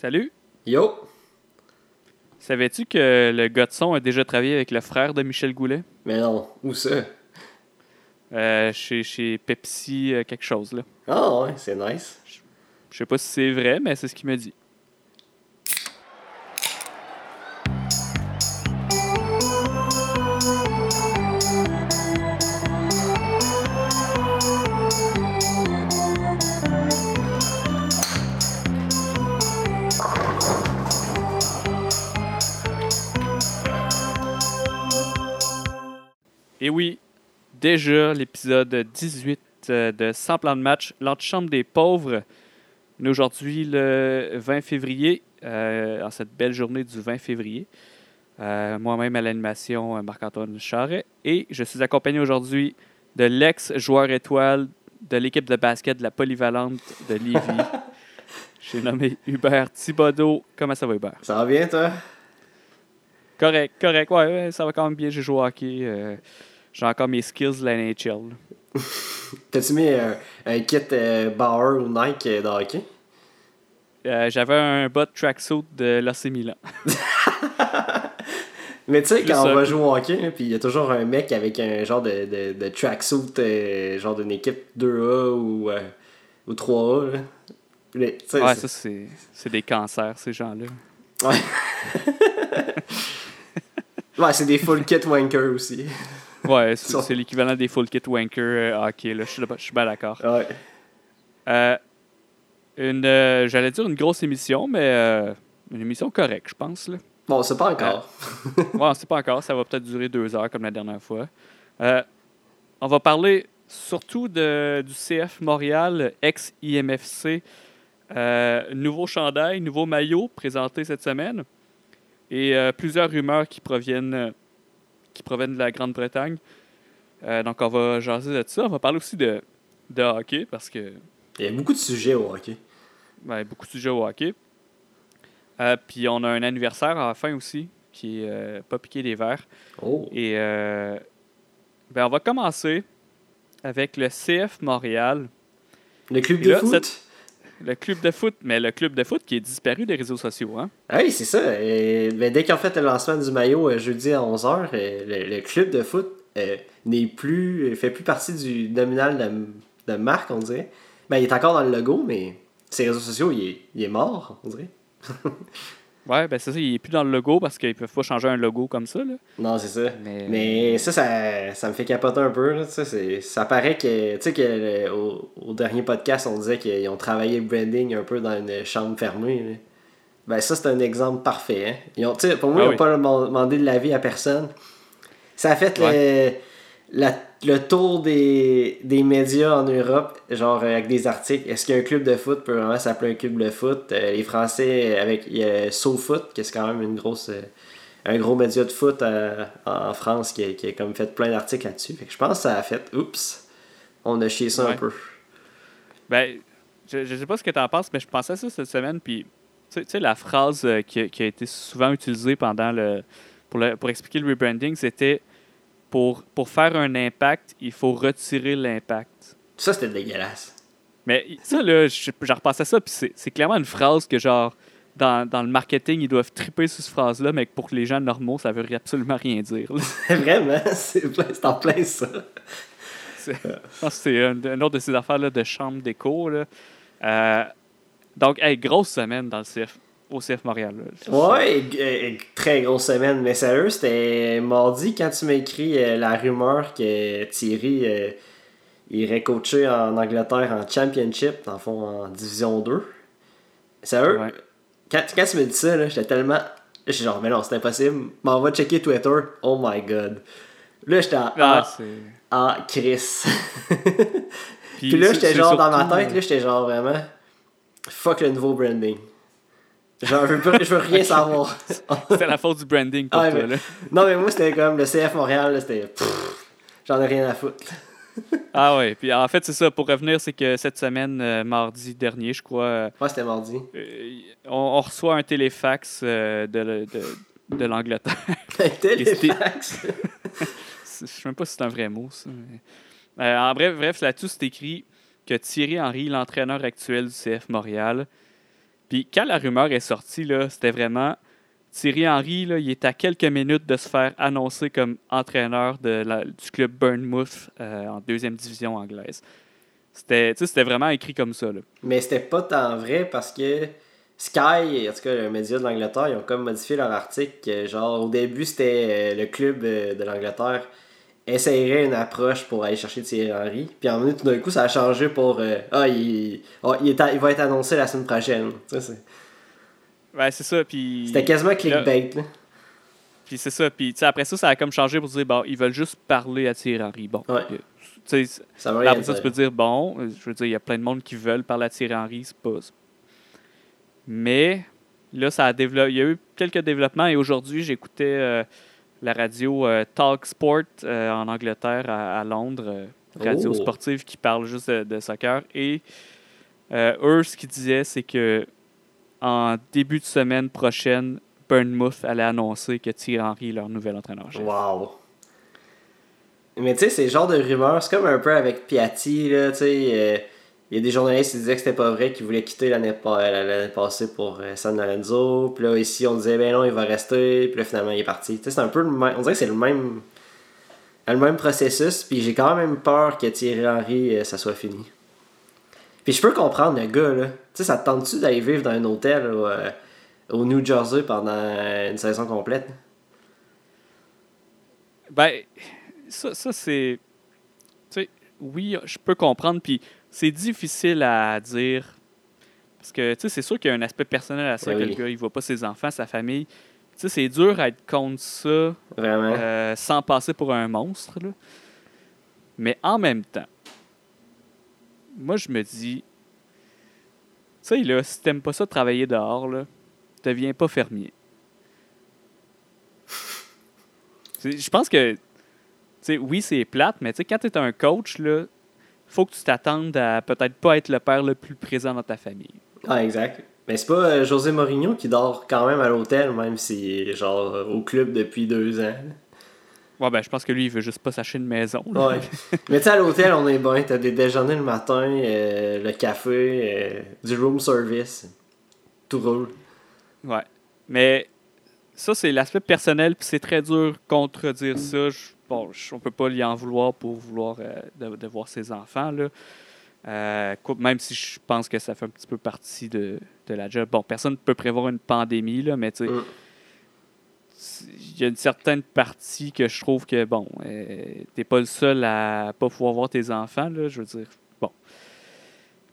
Salut. Yo! Savais-tu que le gars de son a déjà travaillé avec le frère de Michel Goulet? Mais non, où ça? Euh, chez, chez Pepsi, euh, quelque chose, là. Ah ouais, c'est nice. Je sais pas si c'est vrai, mais c'est ce qu'il m'a dit. Et oui, déjà l'épisode 18 euh, de 100 plans de match, l'antichambre des pauvres. On est aujourd'hui le 20 février, euh, en cette belle journée du 20 février. Euh, Moi-même à l'animation, Marc-Antoine Charret. Et je suis accompagné aujourd'hui de l'ex-joueur étoile de l'équipe de basket de la polyvalente de Lévis. J'ai nommé Hubert Thibodeau. Comment ça va, Hubert? Ça va bien, toi? Correct, correct. Ouais, ouais, ça va quand même bien. J'ai joué au hockey. euh, J'ai encore mes skills de la NHL. T'as-tu mis un, un kit euh, Bauer ou Nike euh, de hockey? Euh, J'avais un bot tracksuit de l'AC Milan. Mais tu sais, quand on va jouer au hockey, puis il y a toujours un mec avec un genre de, de, de tracksuit, euh, genre d'une équipe 2A ou, ou 3A. Là. Mais, tu sais, Ouais, ça, c'est c'est des cancers, ces gens-là. Ouais. ouais, c'est des full kit wankers aussi. Ouais, c'est l'équivalent des full kit wanker euh, hockey. Là. Je suis je suis bien d'accord. Ouais. Euh, une, euh, J'allais dire une grosse émission, mais euh, une émission correcte, je pense. Là. Bon, c'est pas encore. Ouais, on sait pas encore. Ça va peut-être durer deux heures comme la dernière fois. On va parler surtout de, du CF Montréal, ex-IMFC. Nouveau chandail, nouveau maillot présenté cette semaine. Et plusieurs rumeurs qui proviennent, qui proviennent de la Grande-Bretagne. Euh, donc, on va jaser de ça. On va parler aussi de, de hockey parce que Il y a beaucoup de sujets au hockey. ben, beaucoup de sujets au hockey. Euh, puis on a un anniversaire à la fin aussi, qui est euh, pas piqué des verres. Oh. Et euh, ben, on va commencer avec le CF Montréal, Le club Et de là, foot? cette- le club de foot, mais le club de foot qui est disparu des réseaux sociaux. Hein? Oui, c'est ça. Et, ben, dès qu'ils ont fait le lancement du maillot euh, jeudi à 11h, le, le club de foot euh, n'est plus, fait plus partie du nominal de, de marque, on dirait. Ben, il est encore dans le logo, mais ses réseaux sociaux, il est, il est mort, on dirait. Ouais, ben c'est ça, il est plus dans le logo parce qu'ils peuvent pas changer un logo comme ça. Là. Non, c'est ça. Mais, Mais ça, ça, ça me fait capoter un peu. Là, tu sais, c'est- ça paraît que, tu sais, que au, au dernier podcast, on disait qu'ils ont travaillé le branding un peu dans une chambre fermée. là. Ben, ça, c'est un exemple parfait. Hein. Ils ont, pour moi, Ah ils n'ont oui. pas demandé demandé de l'avis à personne. Ça a fait le, la- le tour des, des médias en Europe, genre euh, avec des articles. Est-ce qu'un club de foot peut vraiment s'appeler un club de foot? Euh, Les Français, avec il y a SoFoot, qui est quand même une grosse. euh, un gros média de foot en France qui a, qui a comme fait plein d'articles là-dessus. Fait que je pense que ça a fait oups, on a chié ça un peu. Ben, je, je sais pas ce que tu en penses, mais je pensais à ça cette semaine. Puis, tu sais- la phrase qui, a- qui a été souvent utilisée pendant le pour, le, pour expliquer le rebranding, c'était pour, pour faire un impact, il faut retirer l'impact. Ça, c'était dégueulasse. Mais ça, là, je, je repassais ça, puis c'est, clairement une phrase que, genre, dans, dans le marketing, ils doivent triper sur cette phrase-là, mais que pour les gens normaux, ça veut absolument rien dire. Vraiment, c'est en plein ça. C'est- c'est un, autre de ces affaires-là de chambre d'écho. Euh, donc, hey, grosse semaine dans le CF, au CF Montréal. Ouais, très grosse semaine. Mais sérieux, c'était mardi quand tu m'as écrit euh, la rumeur que Thierry euh, irait coacher en Angleterre en Championship, dans le fond en Division 2. Sérieux, Ouais. quand, quand tu me dis ça, là, j'étais tellement. J'étais genre, mais non, c'est impossible. Mais on va checker Twitter. Oh my god. Là, j'étais en. Ah, Chris. Puis là, j'étais genre dans ma surtout- euh, tête, là, j'étais genre vraiment. Fuck le nouveau branding. Genre, je veux, je veux rien savoir. C'était la faute du branding pour Ah, toi. mais- là. non, mais moi, c'était comme le CF Montréal, c'était. J'en ai rien à foutre. Ah ouais, puis en fait, c'est ça. Pour revenir, c'est que cette semaine, euh, mardi dernier, je crois, euh, Moi, c'était mardi. euh, on, on reçoit un téléfax euh, de, de, de l'Angleterre. Téléfax? Je sais même pas si c'est un vrai mot, ça. mais- en bref, bref là-dessus, c'est écrit que Thierry Henry, l'entraîneur actuel du CF Montréal, Puis quand la rumeur est sortie, c'était vraiment. Thierry Henry, là, il est à quelques minutes de se faire annoncer comme entraîneur du club Bournemouth euh, en deuxième division anglaise. C'était c'était vraiment écrit comme ça. Là. Mais c'était pas tant vrai parce que Sky, en tout cas le média de l'Angleterre, ils ont comme modifié leur article. Genre, au début, c'était euh, le club euh, de l'Angleterre essayerait une approche pour aller chercher Thierry Henry. Puis en minute, tout d'un coup, ça a changé pour euh, Ah, il, ah, il, est à- il va être annoncé la semaine prochaine. Tu sais, c'est- Ouais, c'est ça. Puis C'était quasiment clickbait. là. Puis c'est ça. Puis après ça, ça a comme changé pour dire bon, ils veulent juste parler à Thierry Henry. Bon. Ouais. euh, Ça veut Là, après ça, tu peux dire, bon, euh, je veux dire, il y a plein de monde qui veulent parler à Thierry Henry, c'est pas. Mais là, ça a développé. Il y a eu quelques développements et aujourd'hui, j'écoutais euh, la radio euh, Talk Sport euh, en Angleterre, à, à Londres, euh, radio Oh. sportive qui parle juste de, de soccer. Et eux, ce qu'ils disaient, c'est que en début de semaine prochaine, Bournemouth allait annoncer que Thierry Henry est leur nouvel entraîneur-chef. Wow. Mais tu sais, c'est le genre de rumeur, c'est comme un peu avec Piatti, là, tu sais. Il y a des journalistes qui disaient que c'était pas vrai, qu'il voulait quitter l'année passée pour euh, San Lorenzo. Puis là, ici, on disait, ben non, il va rester. Puis là, finalement, il est parti. Tu sais, c'est un peu le même. On dirait que c'est le même. Le même processus. Puis j'ai quand même peur que Thierry Henry, euh, ça soit fini. Puis je peux comprendre le gars, là. Tu sais, ça te tente-tu d'aller vivre dans un hôtel au, euh, au New Jersey pendant une saison complète? Ben, ça, ça c'est. Tu sais, oui, je peux comprendre, puis c'est difficile à dire. Parce que, tu sais, c'est sûr qu'il y a un aspect personnel à ça, Ben que oui. le gars, il voit pas ses enfants, sa famille. Tu sais, c'est dur à être contre ça Vraiment. euh, sans passer pour un monstre, là. Mais en même temps, moi, je me dis, tu sais, là, si t'aimes pas ça travailler dehors, là, deviens pas fermier. Je pense que, tu sais, oui, c'est plate, mais tu sais, quand t'es un coach, là, faut que tu t'attendes à peut-être pas être le père le plus présent dans ta famille. Ah, exact. Mais c'est pas euh, José Mourinho qui dort quand même à l'hôtel, même s'il est genre euh, au club depuis deux ans. Ouais, ben, je pense que lui, il veut juste pas s'acheter une maison. là. Ouais. Mais tu sais, à l'hôtel, on est bien. T'as des déjeuners le matin, euh, le café, euh, du room service. Tout roule. Ouais. Mais ça, c'est l'aspect personnel, puis c'est très dur contredire ça. Je- bon, on peut pas lui en vouloir pour vouloir euh, de, de voir ses enfants, là. Euh, même si je pense que ça fait un petit peu partie de, de la job. Bon, personne ne peut prévoir une pandémie, là, mais tu sais, Mm. il y a une certaine partie que je trouve que, bon, euh, t'es pas le seul à pas pouvoir voir tes enfants, là, je veux dire. Bon.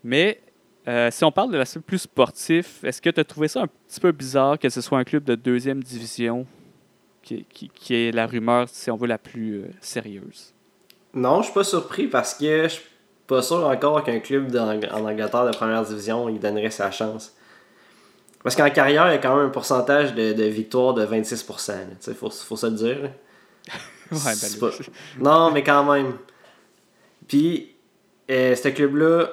Mais euh, si on parle de l'aspect plus sportif, est-ce que tu as trouvé ça un petit peu bizarre que ce soit un club de deuxième division? Qui, qui, qui est la rumeur, si on veut, la plus euh, sérieuse? Non, je suis pas surpris parce que je suis pas sûr encore qu'un club en Angleterre de première division il donnerait sa chance. Parce qu'en carrière, il y a quand même un pourcentage de, de victoire de 26%. là. Tu sais, faut, faut se le dire. Ouais, ben, pas- Non, mais quand même. Puis, euh, ce club-là,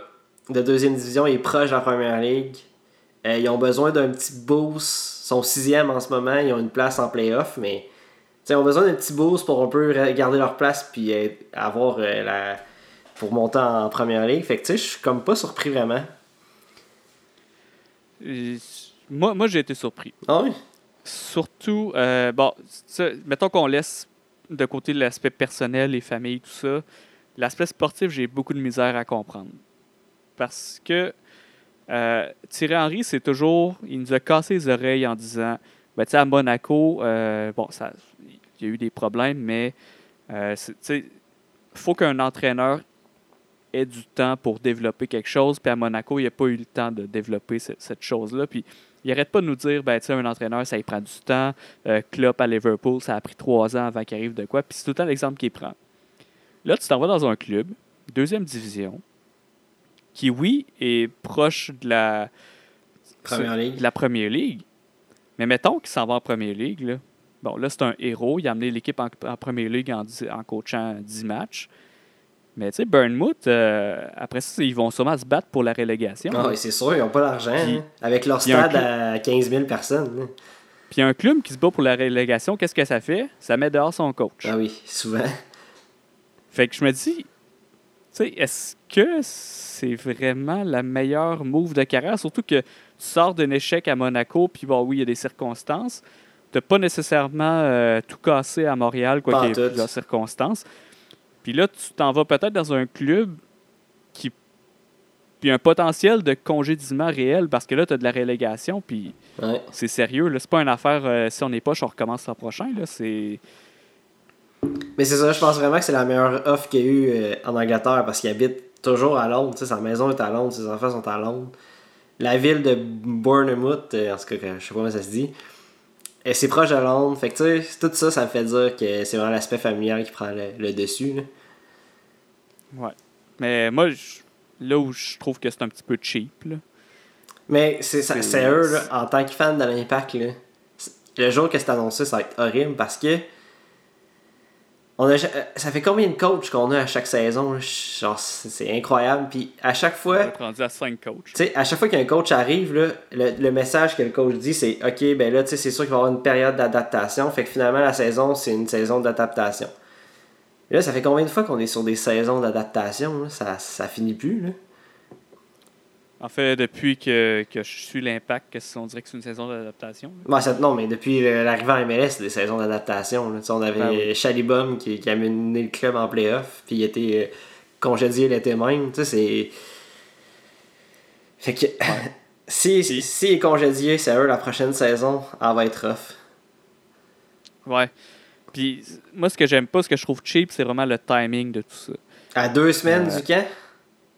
de deuxième division, est proche de la première ligue. Euh, ils ont besoin d'un petit boost. Ils sont sixième en ce moment. Ils ont une place en playoff, mais ils ont besoin d'un petit boost pour un peu garder leur place puis euh, avoir euh, la. pour monter en première ligue. Fait que je suis comme pas surpris vraiment. Euh, moi, moi j'ai été surpris. Ah oui? Surtout, bon, mettons qu'on laisse de côté l'aspect personnel, les familles, tout ça. L'aspect sportif, j'ai beaucoup de misère à comprendre. Parce que euh, Thierry Henry, c'est toujours. Il nous a cassé les oreilles en disant ben, à Monaco, euh, bon, ça, il y a eu des problèmes, mais euh, il faut qu'un entraîneur ait du temps pour développer quelque chose. Puis à Monaco, il n'a pas eu le temps de développer ce- cette chose-là. Puis il arrête pas de nous dire, ben, un entraîneur, ça y prend du temps. Euh, Klopp à Liverpool, ça a pris trois ans avant qu'il arrive de quoi. Puis c'est tout le temps l'exemple qu'il prend. Là, tu t'en vas dans un club, deuxième division, qui, oui, est proche de la, Première ligue. de la Première Ligue. Mais mettons qu'il s'en va en Première Ligue. Là. Bon, là, c'est un héros. Il a amené l'équipe en, en Première Ligue en, coachant 10 matchs. Mais tu sais, Burnmouth, euh, après ça, ils vont sûrement se battre pour la relégation. Ah c'est sûr, ils ont pas l'argent. Hein. Avec leur stade à 15 000 personnes. hein. Puis un club qui se bat pour la relégation, qu'est-ce que ça fait? Ça met dehors son coach. Ah oui, souvent. Fait que je me dis, tu sais, est-ce que c'est vraiment la meilleure move de carrière? Surtout que sors d'un échec à Monaco, puis bon, oui, il y a des circonstances. Tu n'as pas nécessairement euh, tout cassé à Montréal, quoi qu'il y ait plusieurs circonstances. Puis là, tu t'en vas peut-être dans un club qui. Puis un potentiel de congédiement réel, parce que là, tu as de la relégation, puis c'est sérieux. C'est pas une affaire, euh, si on n'est pas, on recommence l'an prochain. Là, c'est. Mais c'est ça, je pense vraiment que c'est la meilleure offre qu'il y a eu euh, en Angleterre parce qu'il habite toujours à Londres. Sa maison est à Londres, ses enfants sont à Londres. La ville de Bournemouth, en tout cas, je sais pas comment ça se dit, c'est proche de Londres. Fait que, tu sais, tout ça, ça me fait dire que c'est vraiment l'aspect familial qui prend le, dessus. Là. Ouais. Mais moi, là où je trouve que c'est un petit peu cheap, là. Mais c'est, eux, là, en tant que fan de l'Impact, le jour que c'est annoncé, ça va être horrible parce que on a, ça fait combien de coachs qu'on a à chaque saison? Genre, c'est incroyable. Puis à chaque fois. On à 5 coachs. À chaque fois qu'un coach arrive, là, le, message que le coach dit, c'est OK, ben là, c'est sûr qu'il va y avoir une période d'adaptation. Fait que finalement, la saison, c'est une saison d'adaptation. Là, ça fait combien de fois qu'on est sur des saisons d'adaptation? Ça, ça finit plus, là. En fait, depuis que, que je suis l'impact, on dirait que c'est une saison d'adaptation. non, mais depuis l'arrivée en MLS, c'est des saisons d'adaptation. On avait ah Chalibum qui, qui, a mené le club en playoff, puis il était euh, congédié l'été même. Tu sais, c'est. Fait que. si, si, il est congédié, c'est eux la prochaine saison, elle va être off. Ouais. Puis moi, ce que j'aime pas, ce que je trouve cheap, c'est vraiment le timing de tout ça. À deux semaines euh, du camp?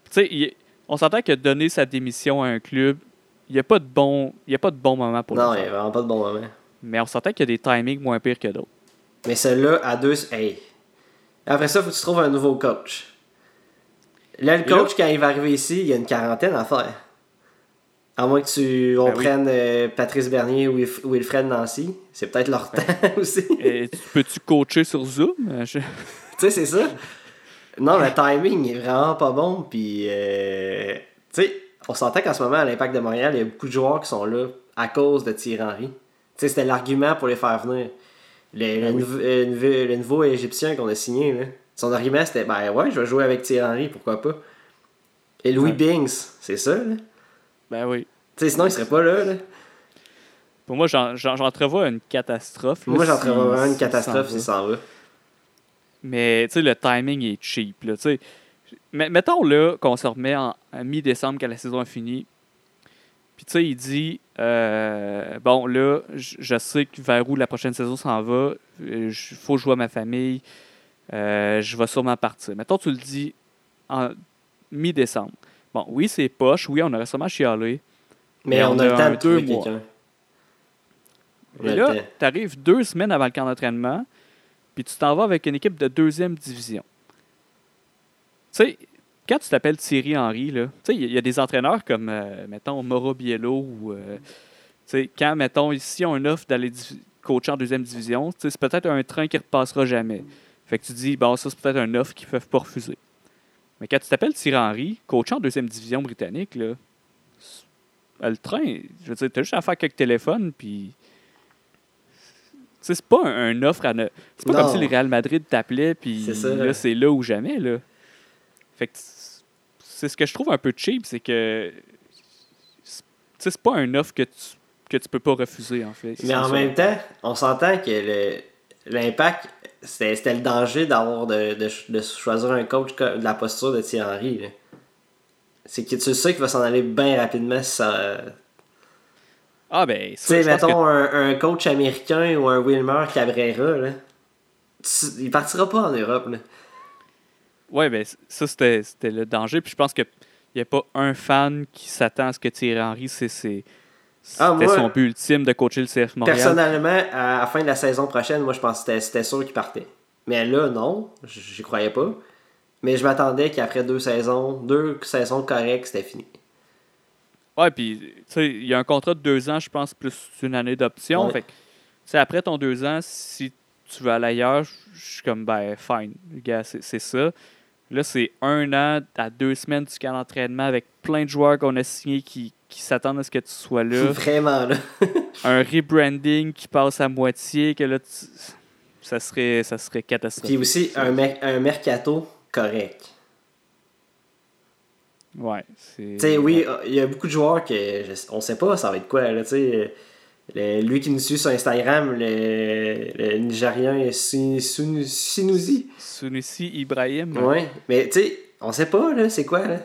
Tu sais, on s'entend que donner sa démission à un club, il n'y a, pas de bon, y a pas de bon moment pour Non, il n'y a vraiment pas de bon moment. Mais on s'entend qu'il y a des timings moins pires que d'autres. Mais celui-là, à deux. Hey. Après ça, il faut que tu trouves un nouveau coach. Là, le coach, quand il va arriver ici, il y a une quarantaine à faire. À moins que tu on ben prenne euh, Patrice Bernier ou Wilfred Nancy. C'est peut-être leur temps aussi. Et peux-tu coacher sur Zoom? tu sais, c'est ça. Non, le timing est vraiment pas bon. Puis, euh, tu sais, on s'entend qu'en ce moment, à l'Impact de Montréal, il y a beaucoup de joueurs qui sont là à cause de Thierry Henry. Tu sais, c'était l'argument pour les faire venir. Le, ben le, nouveau Égyptien qu'on a signé, là, son argument c'était ben ouais, je vais jouer avec Thierry Henry, pourquoi pas? Et Louis Bings, c'est ça, là? Ben oui. Tu sais, sinon, il serait pas là, là. Pour moi, j'entrevois une catastrophe. moi, j'entrevois vraiment une catastrophe si ça va. Mais le timing est cheap. Là, mettons là qu'on se remet en, mi-décembre quand la saison est finie. Puis tu sais, il dit euh, Bon, là, je sais que vers où la prochaine saison s'en va. Il faut jouer à ma famille. Euh, je vais sûrement partir. Mettons, tu le dis en mi-décembre. Bon, oui, c'est poche. Oui, on aurait sûrement chialé. Mais, on, a, le temps de trouver quelqu'un. Et là, tu arrives deux semaines avant le camp d'entraînement puis tu t'en vas avec une équipe de deuxième division. Tu sais, quand tu t'appelles Thierry Henry, il y, a des entraîneurs comme, euh, mettons, Mauro Biello ou. Euh, quand, mettons, ici, on offre d'aller coacher en deuxième division, c'est peut-être un train qui ne repassera jamais. Fait que tu dis, bon, ça, c'est peut-être un offre qu'ils ne peuvent pas refuser. Mais quand tu t'appelles Thierry Henry, coach en deuxième division britannique, là, le train, je veux dire, tu as juste à faire quelques téléphones, puis c'est pas un, offre à. C'est pas comme si le Real Madrid t'appelait, puis là, c'est là ou jamais. Là. Fait que c'est ce que je trouve un peu cheap, c'est que. C'est pas un offre que tu, que tu peux pas refuser, en fait. Mais en même temps, on s'entend que l'impact, c'était le danger d'avoir de, de, choisir un coach de la posture de Thierry Henry. C'est que tu sais qu'il va s'en aller bien rapidement si ça ah, ben, Tu sais, mettons un, coach américain ou un Wilmer Cabrera, là. il partira pas en Europe, là. Ouais, ben, ça, c'était le danger. Puis je pense qu'il n'y a pas un fan qui s'attend à ce que Thierry Henry, c'est. Ah, c'était son but ultime de coacher le CF Montréal. Personnellement, à la fin de la saison prochaine, moi, je pense que c'était sûr qu'il partait. Mais là, non, j'y croyais pas. Mais je m'attendais qu'après deux saisons, deux saisons correctes, c'était fini. Ouais, puis, tu sais, il y a un contrat de deux ans, je pense, plus une année d'option. Fait que, après ton deux ans, si tu veux aller ailleurs, je suis comme, ben, fine, gars, c'est ça. Là, c'est un an à deux semaines du camp d'entraînement avec plein de joueurs qu'on a signés qui, qui s'attendent à ce que tu sois là. Vraiment, là. un rebranding qui passe à moitié, que là, ça, serait, ça serait catastrophique. Puis aussi, un, un mercato correct. Ouais, c'est. Tu sais, oui, il y a beaucoup de joueurs que je- on sait pas ça va être quoi. Là, tu sais. Le- lui qui nous suit sur Instagram, le, le Nigérian Sinouzi. Sunusi Ibrahim. Ouais. Mais tu sais, on sait pas, là, c'est quoi, là.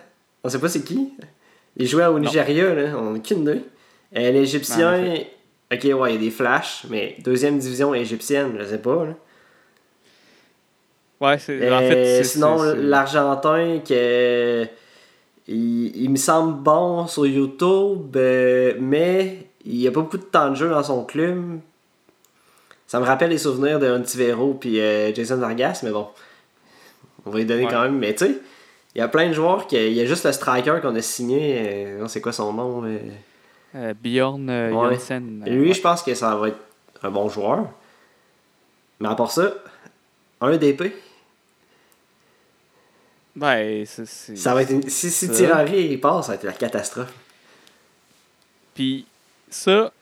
On sait pas c'est qui. Il jouait au Nigeria, là. On n'a aucune idée. Euh, En L'Égyptien. Ok, ouais, il y a des flashs, mais deuxième division égyptienne, je sais pas, là. Ouais, c'est. Euh, en fait, c'est- sinon, l'Argentin, que il, il me semble bon sur YouTube, euh, mais il n'y a pas beaucoup de temps de jeu dans son club. Ça me rappelle les souvenirs de Ontivero puis euh, Jason Vargas, mais bon, on va lui donner Ouais. quand même. Mais tu sais, il y a plein de joueurs, qui, il y a juste le striker qu'on a signé, euh, non, c'est quoi son nom euh, euh, Bjorn euh, Ouais. Jansen. euh, Lui, ouais. je pense que ça va être un bon joueur. Mais à part ça, un DP. Ouais, c'est- Ça va être une- Si, si. Thierry il passe, ça va être la catastrophe. Puis ça,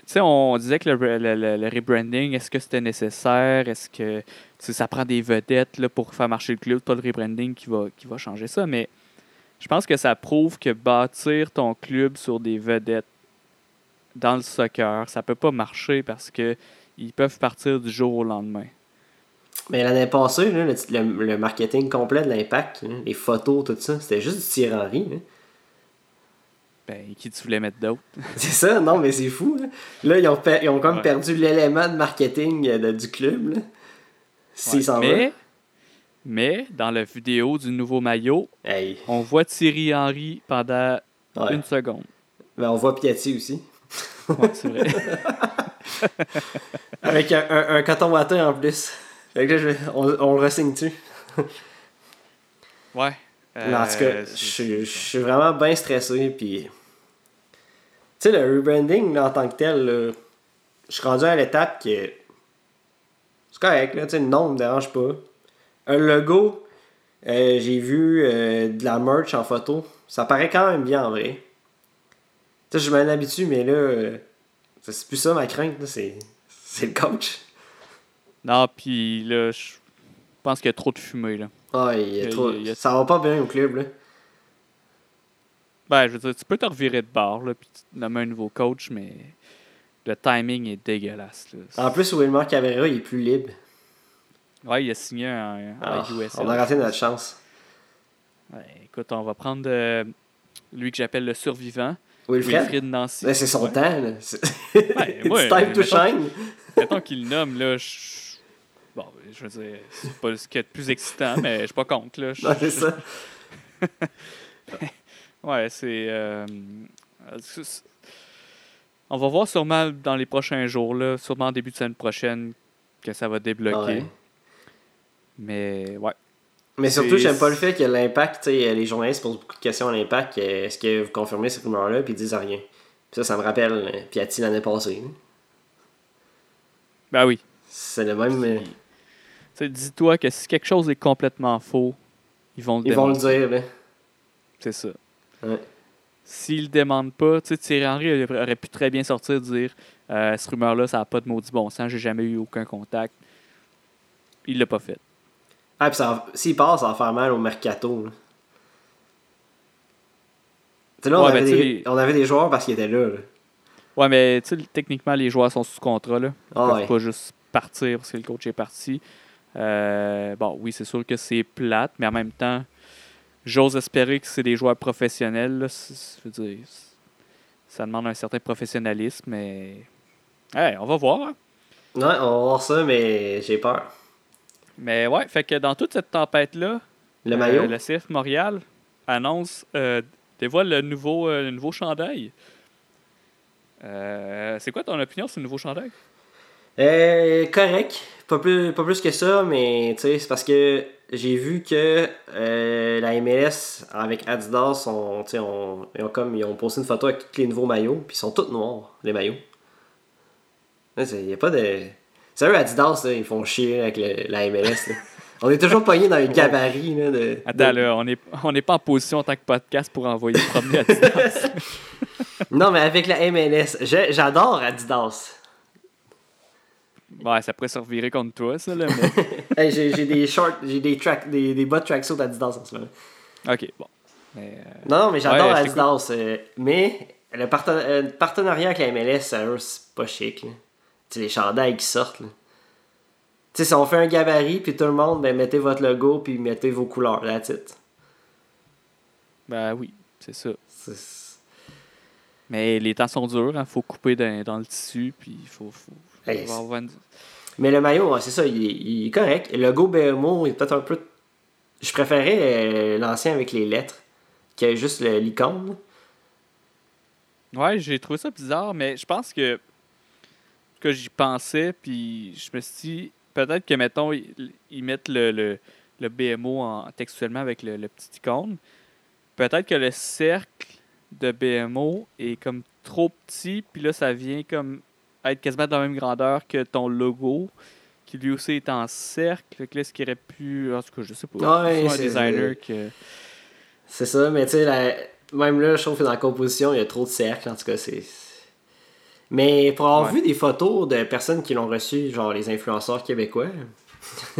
tu sais, on disait que le, le- le- le rebranding, est-ce que c'était nécessaire? Est-ce que ça prend des vedettes là, pour faire marcher le club? Pas le rebranding qui va, qui va changer ça, mais je pense que ça prouve que bâtir ton club sur des vedettes dans le soccer, ça peut pas marcher parce que ils peuvent partir du jour au lendemain. Mais l'année passée, là, le, le- le marketing complet de l'impact, là, les photos, tout ça, c'était juste du Thierry Henry. là. Ben, qui tu voulais mettre d'autre? C'est ça, non, mais c'est fou. Là, Là, ils, ont ils ont comme Ouais. perdu l'élément de marketing euh, de- du club. S'en mais, mais, dans la vidéo du nouveau maillot. Hey. on voit Thierry Henry pendant Ouais. une seconde. Mais on voit Piatti aussi. Ouais, c'est vrai. Avec un, un, un coton watté en plus. Fait que là, je vais- on, on le ressigne-tu? Ouais. Mais en tout cas, Euh, je suis- je suis vraiment bien stressé. Puis, tu sais, le rebranding en tant que tel, là, je suis rendu à l'étape que c'est correct. Là, tu sais, le nom ne me dérange pas. Un logo, euh, j'ai vu euh, de la merch en photo. Ça paraît quand même bien en vrai. Tu sais, je m'en habitue, mais là, euh, c'est plus ça ma crainte. c'est le coach. Non, puis là, je pense qu'il y a trop de fumée, là. Ah, il y a Il y a- trop- il y a- Ça va pas bien au club. Là. Ben, je veux dire, tu peux te revirer de bord, là, puis te nommer un nouveau coach, mais le timing est dégueulasse, là. En plus, Wilmar Cabrera, il est plus libre. Ouais, il a signé un, Ah, un USL. on a raté notre chance. Ouais, écoute, on va prendre euh, lui que j'appelle le survivant, Wilfred? Wilfried Nancy. Ben, c'est son Ouais. temps, là. C'est Ouais, time to mettons- shine. Mettons qu'il le nomme, là, je... Bon, je veux dire, c'est pas ce qui est le plus excitant, mais je suis pas contre, là. Je- Non, c'est ça. Ouais, c'est. euh, c'est- c'est- On va voir sûrement dans les prochains jours, là, sûrement en début de semaine prochaine, que ça va débloquer. Ouais. Mais ouais. Mais surtout, C'est- j'aime pas le fait que l'impact, tu sais, les journalistes posent beaucoup de questions à l'impact. euh, Est-ce que vous confirmez cette rumeur-là? Puis ils disent rien. Puis ça, ça me rappelle euh, Piatti l'année passée. Ben oui. C'est le même. Dis-toi que si quelque chose est complètement faux, ils vont le Ils vont le dire, là. C'est ça. Ouais. S'ils le demandent pas, tu sais, Thierry Henry aurait pu très bien sortir dire euh, cette rumeur-là, ça n'a pas de maudit bon sens, j'ai jamais eu aucun contact. Il l'a pas fait. Ah, puis s'il passe, ça va faire mal au mercato. là. On, Ouais, avait ben, des, les- on avait des joueurs parce qu'ils étaient là. là. Ouais, mais techniquement, les joueurs sont sous contrat. Là. Ils Ah peuvent ouais. pas juste partir parce que le coach est parti. Euh, bon, oui, c'est sûr que c'est plate, mais en même temps, j'ose espérer que c'est des joueurs professionnels. là. C'est- c'est- je veux dire, c'est- ça demande un certain professionnalisme, mais. On va voir. hein. Ouais, on va voir ça, mais j'ai peur. Mais ouais, fait que dans toute cette tempête-là, Le euh, maillot? le CF Montréal annonce, euh, dévoile le nouveau, euh, le nouveau chandail. Euh, c'est quoi ton opinion sur le nouveau chandail? Euh, correct. Pas plus, pas plus que ça, mais tu sais, c'est parce que j'ai vu que euh, la MLS avec Adidas, ont, tu sais, ont- ils, ont comme, ils ont posté une photo avec tous les nouveaux maillots, puis ils sont tous noirs, les maillots. Il n'y a pas de. Sérieux, Adidas, là, ils font chier avec le- la MLS. là. On est toujours pogné dans le gabarit. Là, de, Attends, de- là, on n'est on n'est pas en position en tant que podcast pour envoyer promener distance. Non, mais avec la MLS, j'adore Adidas. Ouais, ça pourrait se revirer contre toi, ça, là, mais... Hey, j'ai j'ai des shorts, j'ai des, track, des, des bas de tracksuit Adidas en ce moment. OK, bon. Mais, euh, Non, mais j'adore Ouais, c'est Adidas. euh, mais le parten- euh, partenariat avec la MLS, sérieux, c'est pas chic. là. Tu sais, les chandails qui sortent. là. Tu sais, si on fait un gabarit, puis tout le monde, ben mettez votre logo, puis mettez vos couleurs. That's it. ben oui, c'est ça. C'est- Mais les temps sont durs, il faut couper dans, dans le tissu, puis il faut Hey, avoir une- Mais le maillot, c'est ça, il est, il est correct. Le logo BMO est peut-être un peu. Je préférais euh, l'ancien avec les lettres, qui a juste l'icône. Ouais, j'ai trouvé ça bizarre, mais je pense que que j'y pensais, puis je me suis dit, peut-être que, mettons, ils, ils mettent le, le, le BMO en, textuellement avec le, le petit icône. Peut-être que le cercle de BMO est comme trop petit, puis là, ça vient comme être quasiment de la même grandeur que ton logo, qui lui aussi est en cercle. Fait que là, ce qui aurait pu. En tout cas, je sais pas. Ouais, Soit un c'est- designer que. C'est ça, mais tu sais, la- même là, je trouve que dans la composition, il y a trop de cercles, en tout cas, c'est. Mais pour avoir Ouais. vu des photos de personnes qui l'ont reçu, genre les influenceurs québécois,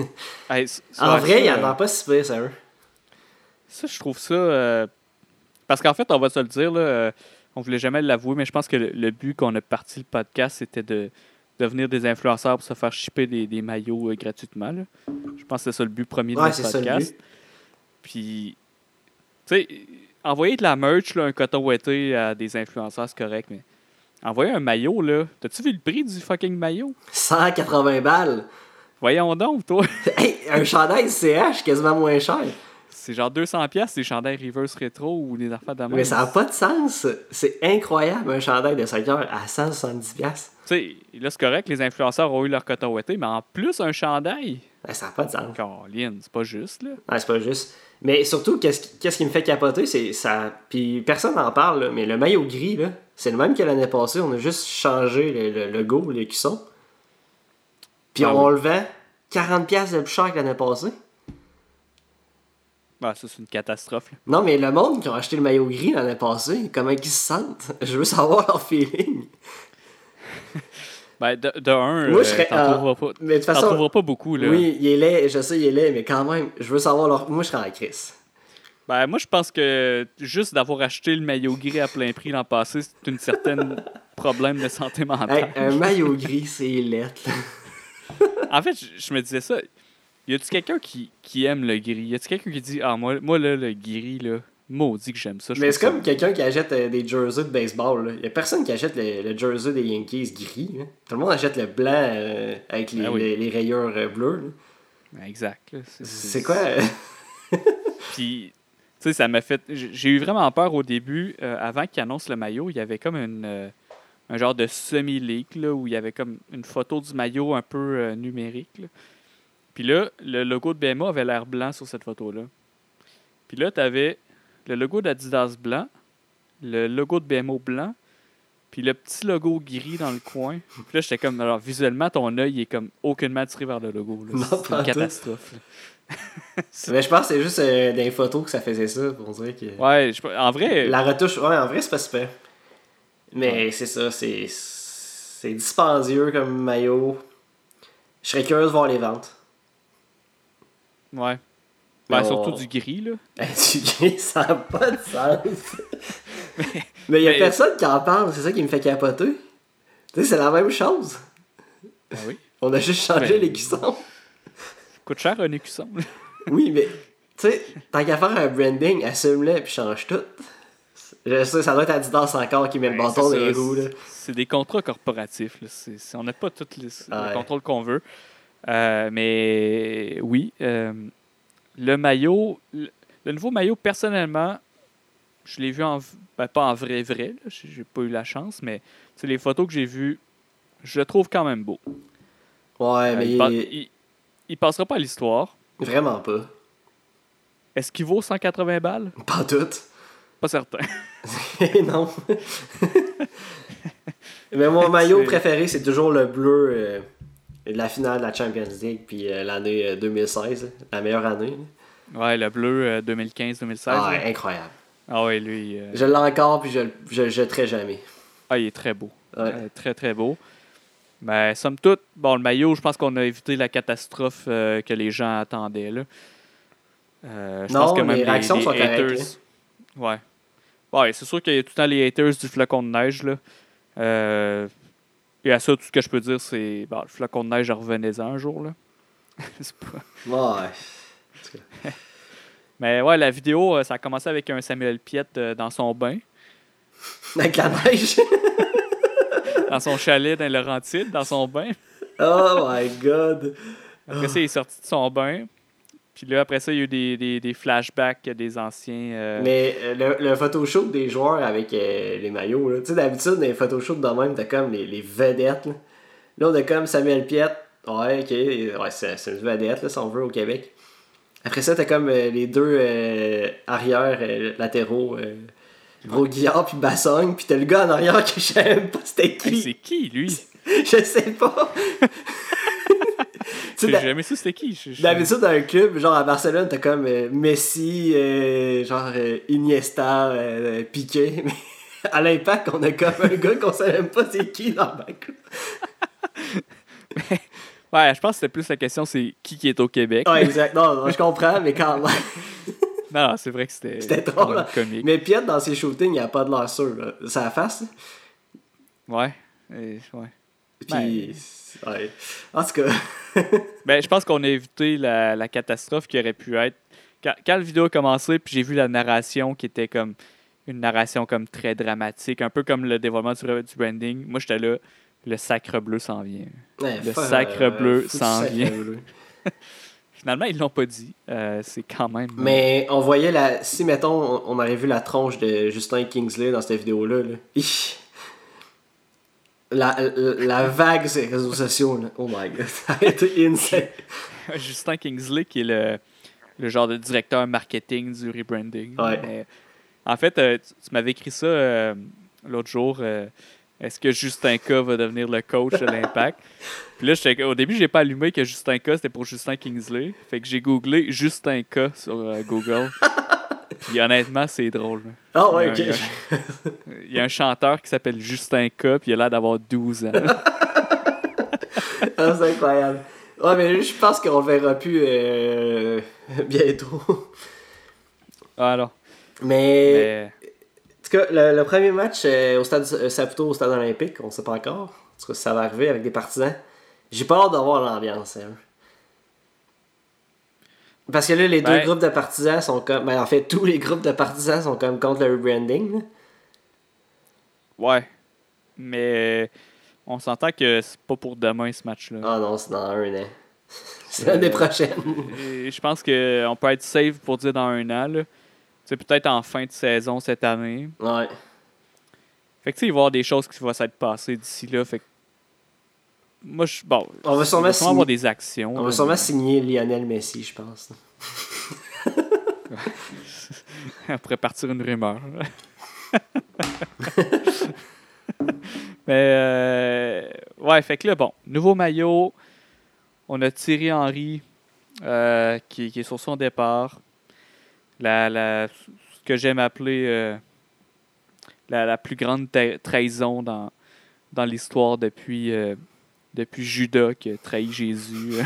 Hey, en vrai, ça, il y en euh, a pas si pire, sérieux. Ça, je trouve ça. euh, Parce qu'en fait, on va se le dire, là, euh, on voulait jamais l'avouer, mais je pense que le, le but qu'on a parti le podcast, c'était de devenir des influenceurs pour se faire shipper des, des maillots euh, gratuitement. là. Je pense que c'est ça le but premier de notre podcast. Puis, tu sais, envoyer de la merch, là, un coton ouetté à des influenceurs, c'est correct, mais envoyer un maillot, là. T'as-tu vu le prix du fucking maillot? 180 balles. Voyons donc, toi. Hey, un chandail CH, quasiment moins cher. C'est genre 200$ piastres, des chandails reverse rétro ou des affaires de. Mais ça n'a pas de sens. C'est incroyable, un chandail de 5 heures à 170$. piastres. Tu sais, là, c'est correct, les influenceurs ont eu leur coton ouetté, mais en plus, un chandail? Ben, ça n'a pas de sens. Caroline, c'est pas juste, là. Ouais, c'est pas juste. Mais surtout, qu'est-ce qui, qui me fait capoter, c'est ça. Puis personne n'en parle, là, mais le maillot gris, là, c'est le même que l'année passée. On a juste changé le, le logo, les cuissons. Puis Ah on oui. le vend 40$ de plus cher que l'année passée. Ah, ça, c'est une catastrophe. là. Non, mais le monde qui a acheté le maillot gris l'année passée, comment ils se sentent? Je veux savoir leur feeling. Ben, de, de un, Moi, euh, je t'en ah, trouveras pas. Mais de toute T'en façon, trouveras pas beaucoup, là. oui, il est laid, je sais, il est laid, mais quand même, je veux savoir leur. Moi, je serais en crise. Ben, moi, je pense que juste d'avoir acheté le maillot gris à plein prix l'an passé, c'est une certaine problème de santé Hey, mentale. un maillot gris, c'est là. En fait, je, je me disais ça. Y a-tu quelqu'un qui, qui aime le gris? Y a-tu quelqu'un qui dit, ah, moi, moi là, le gris, là, maudit que j'aime ça. Mais c'est comme quelqu'un qui achète euh, des jerseys de baseball. là. Y a personne qui achète le, le jersey des Yankees gris. là. Tout le monde achète le blanc euh, avec les, oui. les, les rayures euh, bleues. Ben, exact. C'est quoi Puis, tu sais, ça m'a fait. J'ai eu vraiment peur au début. avant qu'il annonce le maillot, il y avait comme une, un genre de semi-leak où il y avait comme une photo du maillot un peu numérique. là. Puis là, le logo de BMA avait l'air blanc sur cette photo-là. Puis là, tu avais le logo d'Adidas blanc, le logo de BMO blanc, puis le petit logo gris dans le coin. Puis là, j'étais comme. Alors, visuellement, ton œil est comme aucunement tiré vers le logo. C'est une catastrophe. Mais je pense que c'est juste euh, des photos que ça faisait ça. On dirait que. Ouais, je- en vrai. La retouche, ouais, en vrai, c'est pas super. Mais c'est ça, c'est. C'est dispendieux comme maillot. Je serais curieux de voir les ventes. Ouais. Ben, surtout du gris, là. du gris, ça n'a pas de sens. mais il y a mais- personne qui en parle, c'est ça qui me fait capoter. Tu sais, c'est la même chose. Ben oui. On a juste changé Mais- les cuissons. Coûte cher un écusson. Oui, mais tu sais, tant qu'à faire un branding, assume-le puis change tout. Je sais, ça doit être Adidas encore qui met le Ben, bâton dans les roues. Là. C'est des contrats corporatifs. Là. On n'a pas tout les, le Ouais. contrôle qu'on veut. Euh, mais oui, euh, le maillot, le, nouveau maillot, personnellement, je l'ai vu en, ben, pas en vrai vrai, j'ai pas eu la chance, mais c'est les photos que j'ai vues, je le trouve quand même beau. Ouais, Euh, mais il, il- il passera pas à l'histoire. vraiment pas. Est-ce qu'il vaut 180 balles? Pas tout. Pas certain. non. mais mon maillot préféré, c'est toujours le bleu la finale de la Champions League puis euh, l'année euh, 2016, là, la meilleure année. Ouais, le bleu euh, 2015-2016. Ah, là. ouais, incroyable. Ah ouais, lui, euh, Je l'ai encore puis je, le- je le jetterai jamais. ah, il est très beau. Ouais. Euh, très, très beau. Mais somme toute, bon, le maillot, je pense qu'on a évité la catastrophe euh, que les gens attendaient. Là. Euh, je Non, pense que les même réactions sont correctes, haters, hein. Ouais. Ouais, c'est sûr qu'il y a tout le temps les haters du flocon de neige. Là. Et à ça, tout ce que je peux dire, c'est bon, le flocon de neige, revenez-en un jour. Là. pas... Ouais. Mais ouais, la vidéo, euh, ça a commencé avec un Samuel Piette euh, dans son bain, Avec la neige. dans son chalet dans Laurentide, dans son bain. oh my god. Après ça, il est sorti de son bain. Puis là, après ça, il y a eu des, des, des flashbacks des anciens. euh, Mais euh, le, le photoshoot des joueurs avec euh, les maillots, là. Tu sais, d'habitude, dans les photoshoots de même, t'as comme les, les vedettes, là. Là, on a comme Samuel Piette. Ouais, ok. Ouais, c'est une vedette, là, si on veut, au Québec. Après ça, t'as comme les deux arrières latéraux. Gros Guillard puis Bassogne. Puis t'as le gars en arrière que je savais même pas c'était hey, qui? c'est qui, lui? Je sais pas. J'ai jamais su c'était qui. D'habitude, dans un club, genre à Barcelone, t'as comme euh, Messi, euh, genre euh, Iniesta, Piqué. Mais à l'impact, on a comme un gars qu'on sait même pas c'est qui dans le bac. Ouais, je pense que c'était plus la question, c'est qui qui est au Québec. Ouais, exact. Non, non, je comprends, mais quand même. Non, c'est vrai que c'était C'était drôle, comique. Mais Piet, dans ses shootings, il a pas de là. Ça face. Ouais. Et- ouais. Puis. Ouais. En tout cas. Ben, je pense qu'on a évité la, la catastrophe qui aurait pu être. Quand, quand la vidéo a commencé, puis j'ai vu la narration qui était comme une narration comme très dramatique, un peu comme le développement du, du branding. Moi, j'étais là, le sacre bleu s'en vient. ouais, Le sacre bleu s'en vient. bleu. Finalement, ils l'ont pas dit. Euh, c'est quand même. Mais on voyait la. Si, mettons, on, on aurait vu la tronche de Justin Kingsley dans cette vidéo-là. Là. La, la, vague sur les réseaux sociaux, là. Oh my god. Ça a été insane. Justin Kingsley, qui est le, le genre de directeur marketing du rebranding. Ouais. Mais, en fait, euh, tu, tu m'avais écrit ça euh, l'autre jour. euh, Est-ce que Justin K va devenir le coach de l'Impact? Puis là, au début, j'ai pas allumé que Justin K c'était pour Justin Kingsley. Fait que j'ai googlé Justin K sur Google. Puis honnêtement, c'est drôle. Ah ouais, Il y a ok. un- Il y a un chanteur qui s'appelle Justin K, puis il a l'air d'avoir 12 ans. Ah, c'est incroyable. Ouais, mais je pense qu'on le verra plus euh, bientôt. Alors, Mais, mais, en tout cas, le, le premier match euh, au stade euh, Saputo, au stade olympique, on sait pas encore. En tout cas, ça va arriver avec des partisans. J'ai pas hâte de voir l'ambiance, sérieux. Parce que là, les deux groupes de partisans sont comme. Ben, en fait, tous les groupes de partisans sont comme contre le rebranding. ouais. Mais on s'entend que c'est pas pour demain ce match-là. Ah non, c'est dans un an. c'est l'année Euh, prochaine. Et je pense qu'on peut être safe pour dire dans un an. là. C'est peut-être en fin de saison cette année. Ouais. Fait que tu sais, il va y avoir des choses qui vont s'être passées d'ici là. Fait que moi, je. Bon. On va sûrement avoir signer- des actions. On là, va sûrement mais- signer Lionel Messi, je pense. On pourrait partir une rumeur. Mais euh, ouais, fait que là, bon, nouveau maillot. On a Thierry Henry euh, qui, qui est sur son départ. La, la, ce que j'aime appeler euh, la, la plus grande trahison dans, dans l'histoire depuis, depuis Judas qui a trahi Jésus. euh.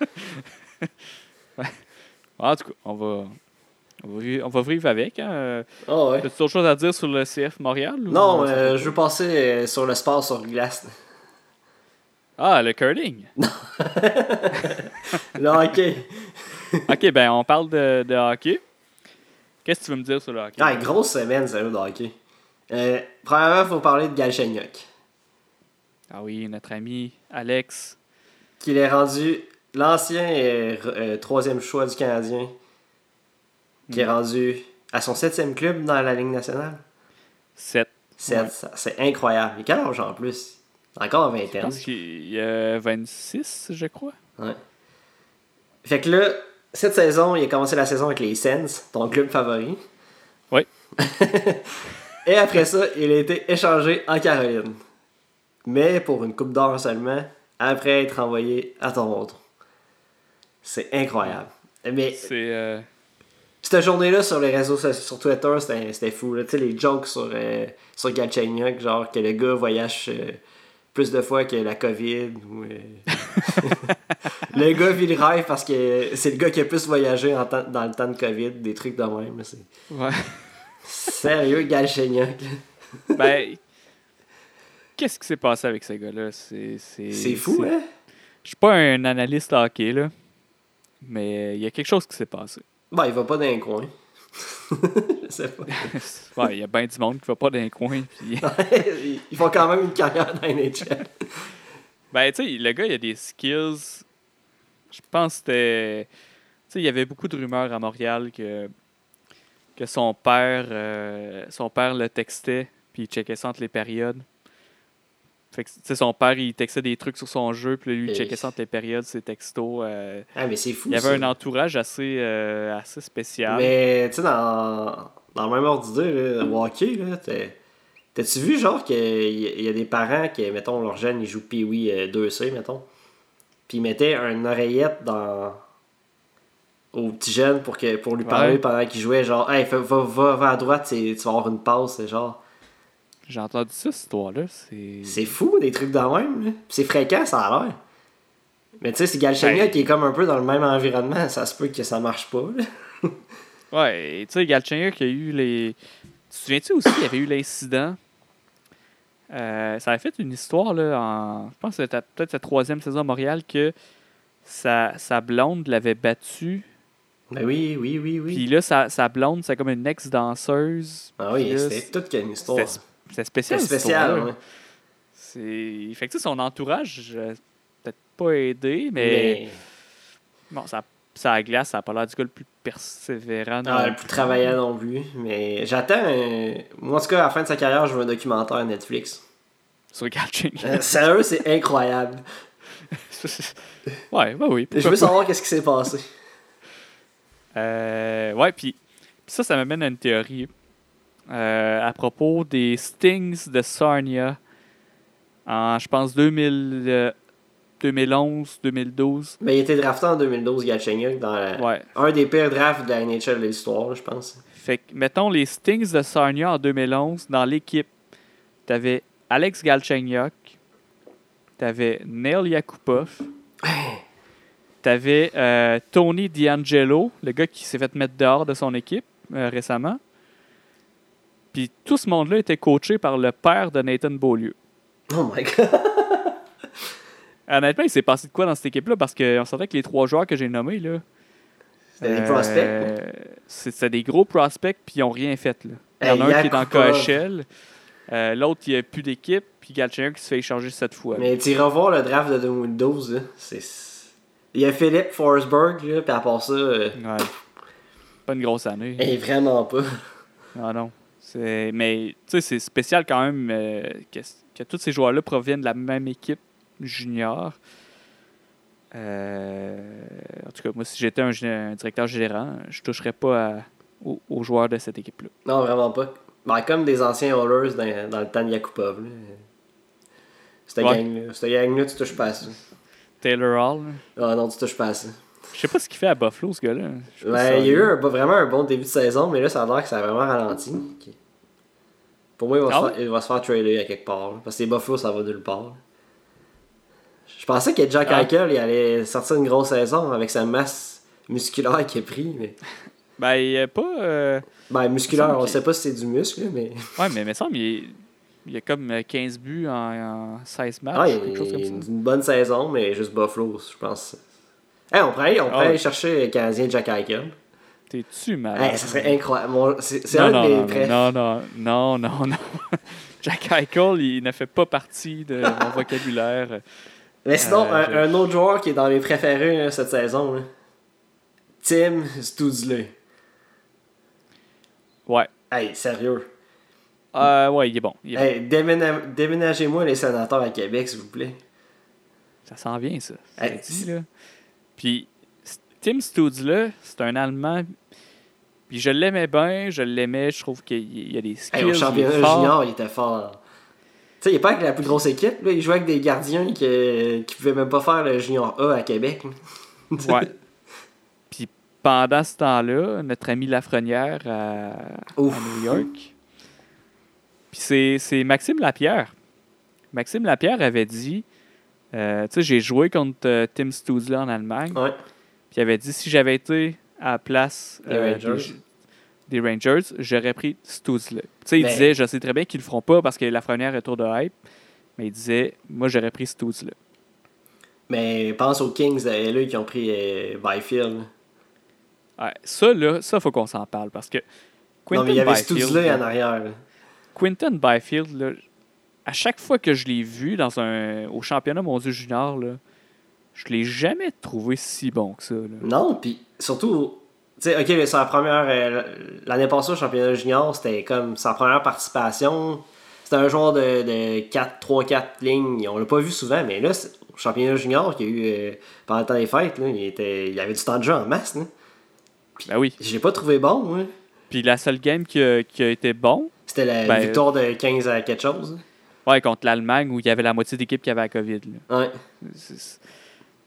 En tout cas, on va, on va, vivre, on va vivre avec. Hein. Euh, Ah ouais. As-tu autre chose à dire sur le CF Montréal? ou- Non, euh, je veux passer sur le sport sur glace. Ah, le curling. Le hockey. ok, ben on parle de, de hockey. Qu'est-ce que tu veux me dire sur le hockey? Ah, grosse semaine, sérieux, de hockey. Euh, premièrement, il faut parler de Galchenyuk. Ah oui, notre ami Alex. Qu'il est rendu l'ancien euh, euh, troisième choix du Canadien. Qui est Mm. rendu à son septième club dans la Ligue nationale. 7. C'est Ouais. ça- c'est incroyable. Il a quel âge en plus? Encore à Je vingtaine. pense qu'il y a 26, je crois. Ouais. Fait que là, cette saison, il a commencé la saison avec les Sens, ton club favori. Oui. Et après ça, il a été échangé en Caroline. Mais pour une coupe d'or seulement, après être envoyé à Toronto. C'est incroyable. Mais C'est. euh, cette journée-là sur les réseaux sociaux, sur Twitter, c'était fou. Tu sais, les jokes sur, euh, sur Galchenyuk, genre que le gars voyage euh, plus de fois que la COVID. Ou, euh, le gars vit le rêve parce que c'est le gars qui a plus voyagé en temps- dans le temps de COVID, des trucs de même. Ouais. Sérieux, Galchenyuk. ben, qu'est-ce qui s'est passé avec ce gars-là? C'est fou, hein? Je suis pas un analyste hockey, là. Mais il y a quelque chose qui s'est passé. Ben, il va pas dans un coin. Je sais pas. ouais, il y a bien du monde qui va pas dans un coin. Puis... Ils font quand même une carrière dans NHL. Ben, tu sais, le gars, il a des skills. Je pense que c'était. Tu sais, il y avait beaucoup de rumeurs à Montréal que, que son père euh, son père le textait, puis il checkait ça entre les périodes. Fait que, tu sais, son père, il textait des trucs sur son jeu, puis lui, il checkait ça entre les périodes, ses textos. euh, Ah, mais c'est fou. il y avait ça. un entourage assez, euh, assez spécial. Mais, tu sais, dans, dans le même ordre d'idée, hockey, là, t'as- t'as-tu vu, genre, qu'il y, a- il y a des parents qui, mettons, leur jeune, ils jouent Pee-Wee euh, 2C, mettons, puis ils mettaient une oreillette dans au petit jeune pour, que, pour lui parler Ouais. pendant qu'il jouait, genre, hey, va, va, à droite, tu vas avoir une passe, c'est genre. J'ai entendu ça, cette histoire-là. C'est. C'est fou, des trucs de même, là. C'est fréquent, ça a l'air. Mais tu sais, c'est Galchenyuk Hey. qui est comme un peu dans le même environnement, ça se peut que ça marche pas, là. Ouais, et tu sais, Galchenyuk, il y a eu les. Tu te souviens-tu aussi, il y avait eu l'incident? Euh, ça avait fait une histoire, là, en. Je pense que c'était peut-être sa troisième saison à Montréal, que sa, sa blonde l'avait battu. Ben oui, oui, oui, oui. Puis là, sa, sa blonde, c'est comme une ex-danseuse. ah oui, là, c'était toute qu'une histoire. C'était c'était spécial. Cette spécial, ouais. C'est. Fait que son entourage, euh, peut-être pas aidé, mais. Mais, Bon, ça, ça à glace, ça a pas l'air du gars le plus persévérant. non ah, le plus travaillant non plus. Mais j'attends. un- Moi, en tout cas, à la fin de sa carrière, je veux un documentaire Netflix. Sur Galchenyuk. Euh, sérieux, c'est incroyable. ouais, bah oui. Je veux savoir qu'est-ce qui s'est passé. Euh, ouais, puis puis ça, ça m'amène à une théorie euh, à propos des Stings de Sarnia en, je pense, 2000, euh, 2011, 2012. Mais il été drafté en 2012, Galchenyuk, dans la- Ouais. un des pires drafts de la NHL de l'histoire, je pense. Fait que, mettons, les Stings de Sarnia en 2011, dans l'équipe, t'avais Alex Galchenyuk, t'avais Neil Yakupov, t'avais euh, Tony D'Angelo, le gars qui s'est fait mettre dehors de son équipe euh, récemment. Puis tout ce monde-là était coaché par le père de Nathan Beaulieu. Oh my god. Honnêtement, il s'est passé de quoi dans cette équipe-là? Parce qu'on sentait que les trois joueurs que j'ai nommés, là. C'était des euh, prospects. c'est- C'était des gros prospects, puis ils n'ont rien fait. Là. Il y en a un qui est dans. KHL. euh, L'autre, il n'y a plus d'équipe. Puis Galchenyuk qui se fait échanger sept fois. Mais tu iras voir le draft de 2012, là, c'est... Il y a Philippe Forsberg, là, puis à part ça, euh, Ouais. Pas une grosse année. hey, vraiment pas. Ah non. Mais tu sais, c'est spécial quand même euh, que, que tous ces joueurs-là proviennent de la même équipe junior. Euh, en tout cas, moi, si j'étais un, directeur général, je toucherais pas à- aux, aux joueurs de cette équipe-là. Non, vraiment pas. Ben, comme des anciens Oilers dans, dans le temps de Yakupov. Cette Ouais. gang-là, gang-là, tu touches pas à ça. Taylor Hall. Ah non, tu touches pas à ça. Je sais pas ce qu'il fait à Buffalo, ce gars-là. Ben, il y a eu un- vraiment un bon début de saison, mais là, ça a l'air que ça a vraiment ralenti. Pour moi, il va, Ah se, faire, il va se faire trader à quelque part. là, parce que les Buffalo, ça va nulle part. là. Je pensais que Jack Ah. Eichel il allait sortir une grosse saison avec sa masse musculaire qu'il a pris. Mais... Ben, il a pas. euh, Ben, musculaire, Il on sait pas si c'est du muscle, mais. Ouais, mais il me semble il, il y a comme euh, 15 buts en, en 16 matchs. Ah, il quelque chose comme ça. une bonne saison, mais juste Buffalo, je pense. Hey, on pourrait, on pourrait Ah aller chercher le Canadien Jack Eichel. T'es-tu malade? Hey, ça serait incroyable. C'est non, un non, de mes non, non, non, non, non, non. Jack Eichel, il ne fait pas partie de mon vocabulaire. Mais sinon, Euh, un, autre joueur qui est dans mes préférés là, cette saison, là. Tim Studley. Ouais. Hey, sérieux? Euh, ouais, il est bon. il est bon. Hey, déména- déménagez-moi les sénateurs à Québec, s'il vous plaît. Ça s'en vient, ça. Hey, Ça dit, là. Puis, Tim Stutzle, c'est un Allemand. Puis je l'aimais bien, je l'aimais, je trouve qu'il y a des skills. Hey, au championnat junior, il était fort. Tu sais, il est pas avec la plus grosse équipe, là. il jouait avec des gardiens qui, qui pouvaient même pas faire le junior A à Québec. Ouais. Puis pendant ce temps-là, notre ami Lafrenière à, Ouf. à New York. Puis c'est Maxime Lapierre Maxime Lapierre avait dit euh, Tu sais, j'ai joué contre euh, Tim Stoozla en Allemagne. Ouais. Puis il avait dit si j'avais été à la place Des euh, Rangers. des, des Rangers, j'aurais pris Stoozla. Tu sais, il Ben- disait Je sais très bien qu'ils le feront pas parce que la première est tour de hype. Mais il disait Moi, j'aurais pris Stoozla. Mais pense aux Kings, euh, là, qui ont pris euh, Byfield. Ouais, ça, là, ça, faut qu'on s'en parle parce que. non, mais il y avait Byfield, en arrière. là. Quinton Byfield, là, à chaque fois que je l'ai vu dans un, au championnat mondial junior, là, je l'ai jamais trouvé si bon que ça. là. Non, puis surtout, tu sais, ok, mais première. euh, L'année passée au championnat junior, c'était comme sa première participation. C'était un joueur de, de 4, 3, 4 lignes. On l'a pas vu souvent, mais là, au championnat junior qu'il y a eu euh, pendant le temps des fêtes, là, il, était, il avait du temps de jeu en masse. Là. Ben oui. Je l'ai pas trouvé bon, moi. Puis la seule game qui a, qui a été bon, C'était la Ben, victoire de 15 à quelque chose. Ouais, contre l'Allemagne où il y avait la moitié d'équipe qui avait la COVID. là. Ouais. C'est-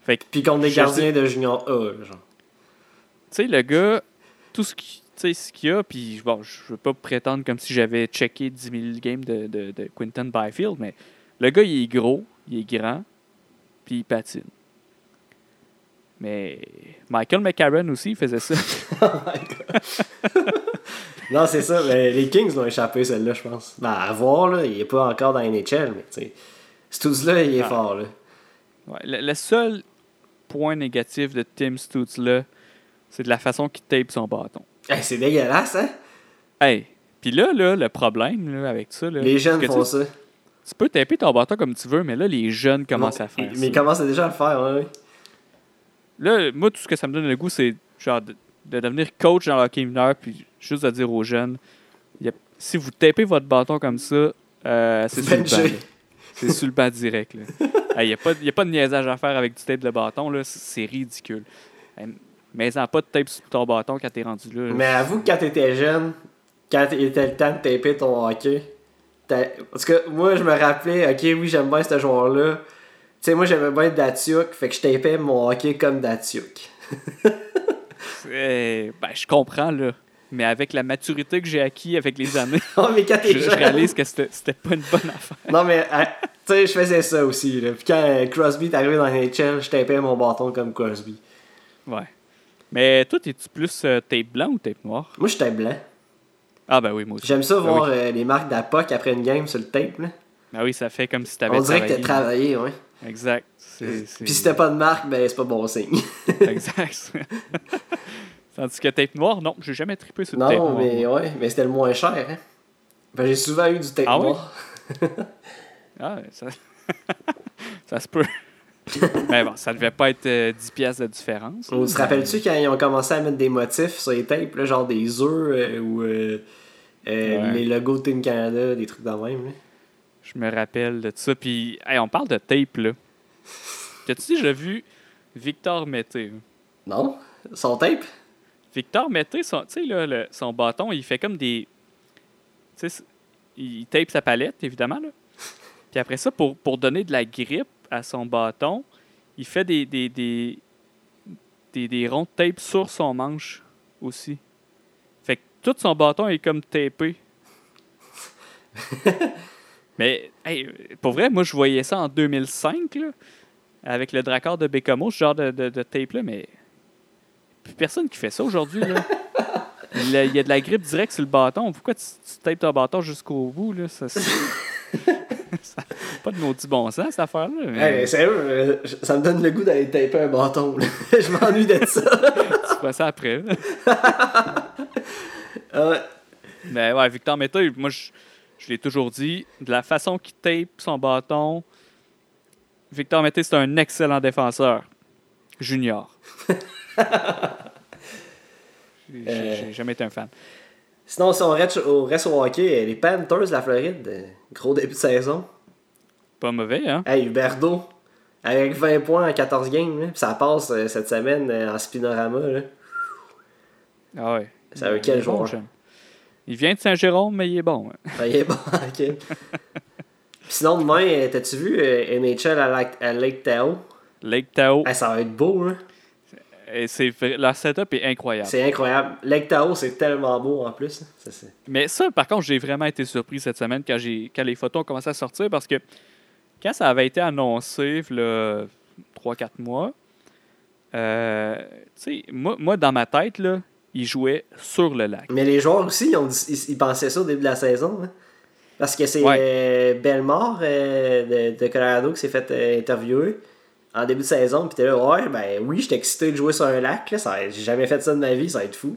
Fait que, tu Puis contre des gardiens de junior A, genre. sais, le gars, tout ce qui- tu sais, ce qu'il y a, puis bon, je veux pas prétendre comme si j'avais checké 10 000 games de, de, de Quinton Byfield, mais le gars, il est gros, il est grand, puis il patine. Mais Michael McCarron aussi, faisait ça. Non, c'est ça. mais les Kings l'ont échappé, celle-là, je pense. Ben, à voir, là, il est pas encore dans la NHL, mais tu sais. Stuz-là, il est Ah. fort, là. Ouais, le, le seul point négatif de Tim Stutz, là, c'est de la façon qu'il tape son bâton. Hey, c'est dégueulasse, hein? Hey, puis là, là, le problème là, avec ça, là, Les jeunes font ça. tu peux taper ton bâton comme tu veux, mais là, les jeunes commencent à faire Mais ça. ils commencent déjà à le faire, ouais, ouais. Là, moi, tout ce que ça me donne le goût, c'est genre de, de devenir coach dans le hockey mineur, puis juste de dire aux jeunes, a- si vous tapez votre bâton comme ça, euh, c'est sur le banc. C'est sur le banc direct. Il n'y a, pas- y a pas de niaisage à faire avec du tape de bâton, là, c'est- ridicule. Mais en pas de tape sur ton bâton quand t'es rendu là. Mais avoue que quand t'étais jeune, quand il était le temps de taper ton hockey, parce que moi, je me rappelais, ok, oui, j'aime bien ce joueur-là. Tu sais, moi, j'aimais bien Datsuk, fait que je tapais mon hockey comme Datsuk. Eh, ben, je comprends, là. Mais avec la maturité que j'ai acquis avec les années, Oh, mais quand je, je réalise que c'était c'était pas une bonne affaire. Non, mais, euh, tu sais, je faisais ça aussi, là. Puis quand euh, Crosby est arrivé dans NHL, je tapais mon bâton comme Crosby. Ouais. Mais toi, es-tu plus euh, tape blanc ou tape noir? Moi, je tape blanc. Ah, ben oui, moi aussi. J'aime ça Ben voir oui. euh, les marques d'APOC après une game sur le tape, là. Ben oui, ça fait comme si t'avais On dirait que t'as travaillé. travaillé, ouais. Exact. Puis si t'as pas de marque, ben c'est pas bon signe. Exact. Tandis que tape noir, non, j'ai jamais trippé sur le tape non, mais ouais, mais c'était le moins cher, hein. Ben, j'ai souvent eu du tape Ah noir. Ah, ça... ça se peut. mais bon, ça devait pas être euh, 10 piastres de différence. On mais- rappelles-tu quand ils ont commencé à mettre des motifs sur les tapes, là, genre des œufs euh, ou euh, euh, Ouais. les logos de Team Canada, des trucs de même, là? Je me rappelle de ça. Puis, hey, on parle de tape, là. T'as-tu déjà vu Victor Mété? Non? Son tape? Victor Mété, son, tu sais, là, le- son bâton, il fait comme des. Tu sais, il tape sa palette, évidemment. Là. Puis après ça, pour, pour donner de la grippe à son bâton, il fait des, des, des, des, des ronds de tape sur son manche aussi. Fait que tout son bâton est comme tapé. Mais, hey, pour vrai, moi, je voyais ça en 2005, là, avec le Drakkar de Bécamo, ce genre de, de, de tape-là, mais plus personne qui fait ça aujourd'hui. là. Il y a- de la grippe directe sur le bâton. Pourquoi tu, tu tapes ton bâton jusqu'au bout? Là? Ça, pas de maudit bon sens, cette affaire-là. mais Hey, sérieux, euh, ça me donne le goût d'aller taper un bâton, là. Je m'ennuie de ça. tu fais ça après. là. Ah ouais. Mais ouais, Victor Mété, moi, je, je l'ai toujours dit, de la façon qu'il tape son bâton, Victor Mété, c'est un excellent défenseur. Junior. J'ai- jamais été un fan. Sinon, si on reste au, reste au hockey, euh, les Panthers de la Floride, euh, gros début de saison. Pas mauvais, hein? Hey, Huberdo, avec 20 points en 14 games, là. Ça passe euh, cette semaine euh, en spinorama. Là. Ah ouais. C'est un Il quel bon, joueur? Il vient de Saint-Jérôme, mais il est bon. hein. Ah, il est bon, ok. Sinon, demain, euh, t'as-tu vu euh, NHL à Lake, à Lake Tahoe? Lake Tahoe, Hey, ça va être beau, hein? et c'est leur setup est incroyable. C'est incroyable. Lake Tahoe, c'est tellement beau en plus. Ça, c'est- Mais ça, par contre, j'ai vraiment été surpris cette semaine quand, j'ai, quand les photos ont commencé à sortir parce que quand ça avait été annoncé, là, 3-4 mois, euh, tu sais, moi, moi, dans ma tête, là, ils jouaient sur le lac. Mais les joueurs aussi, ils, ont dit- ils- ils pensaient ça au début de la saison. hein. Parce que c'est Ouais. euh, Belmore euh, de, de Colorado qui s'est fait euh, interviewer en début de saison. Puis t'es là, ouais, ben oui, j'étais excité de jouer sur un lac. J'ai jamais fait ça de ma vie, ça va être fou.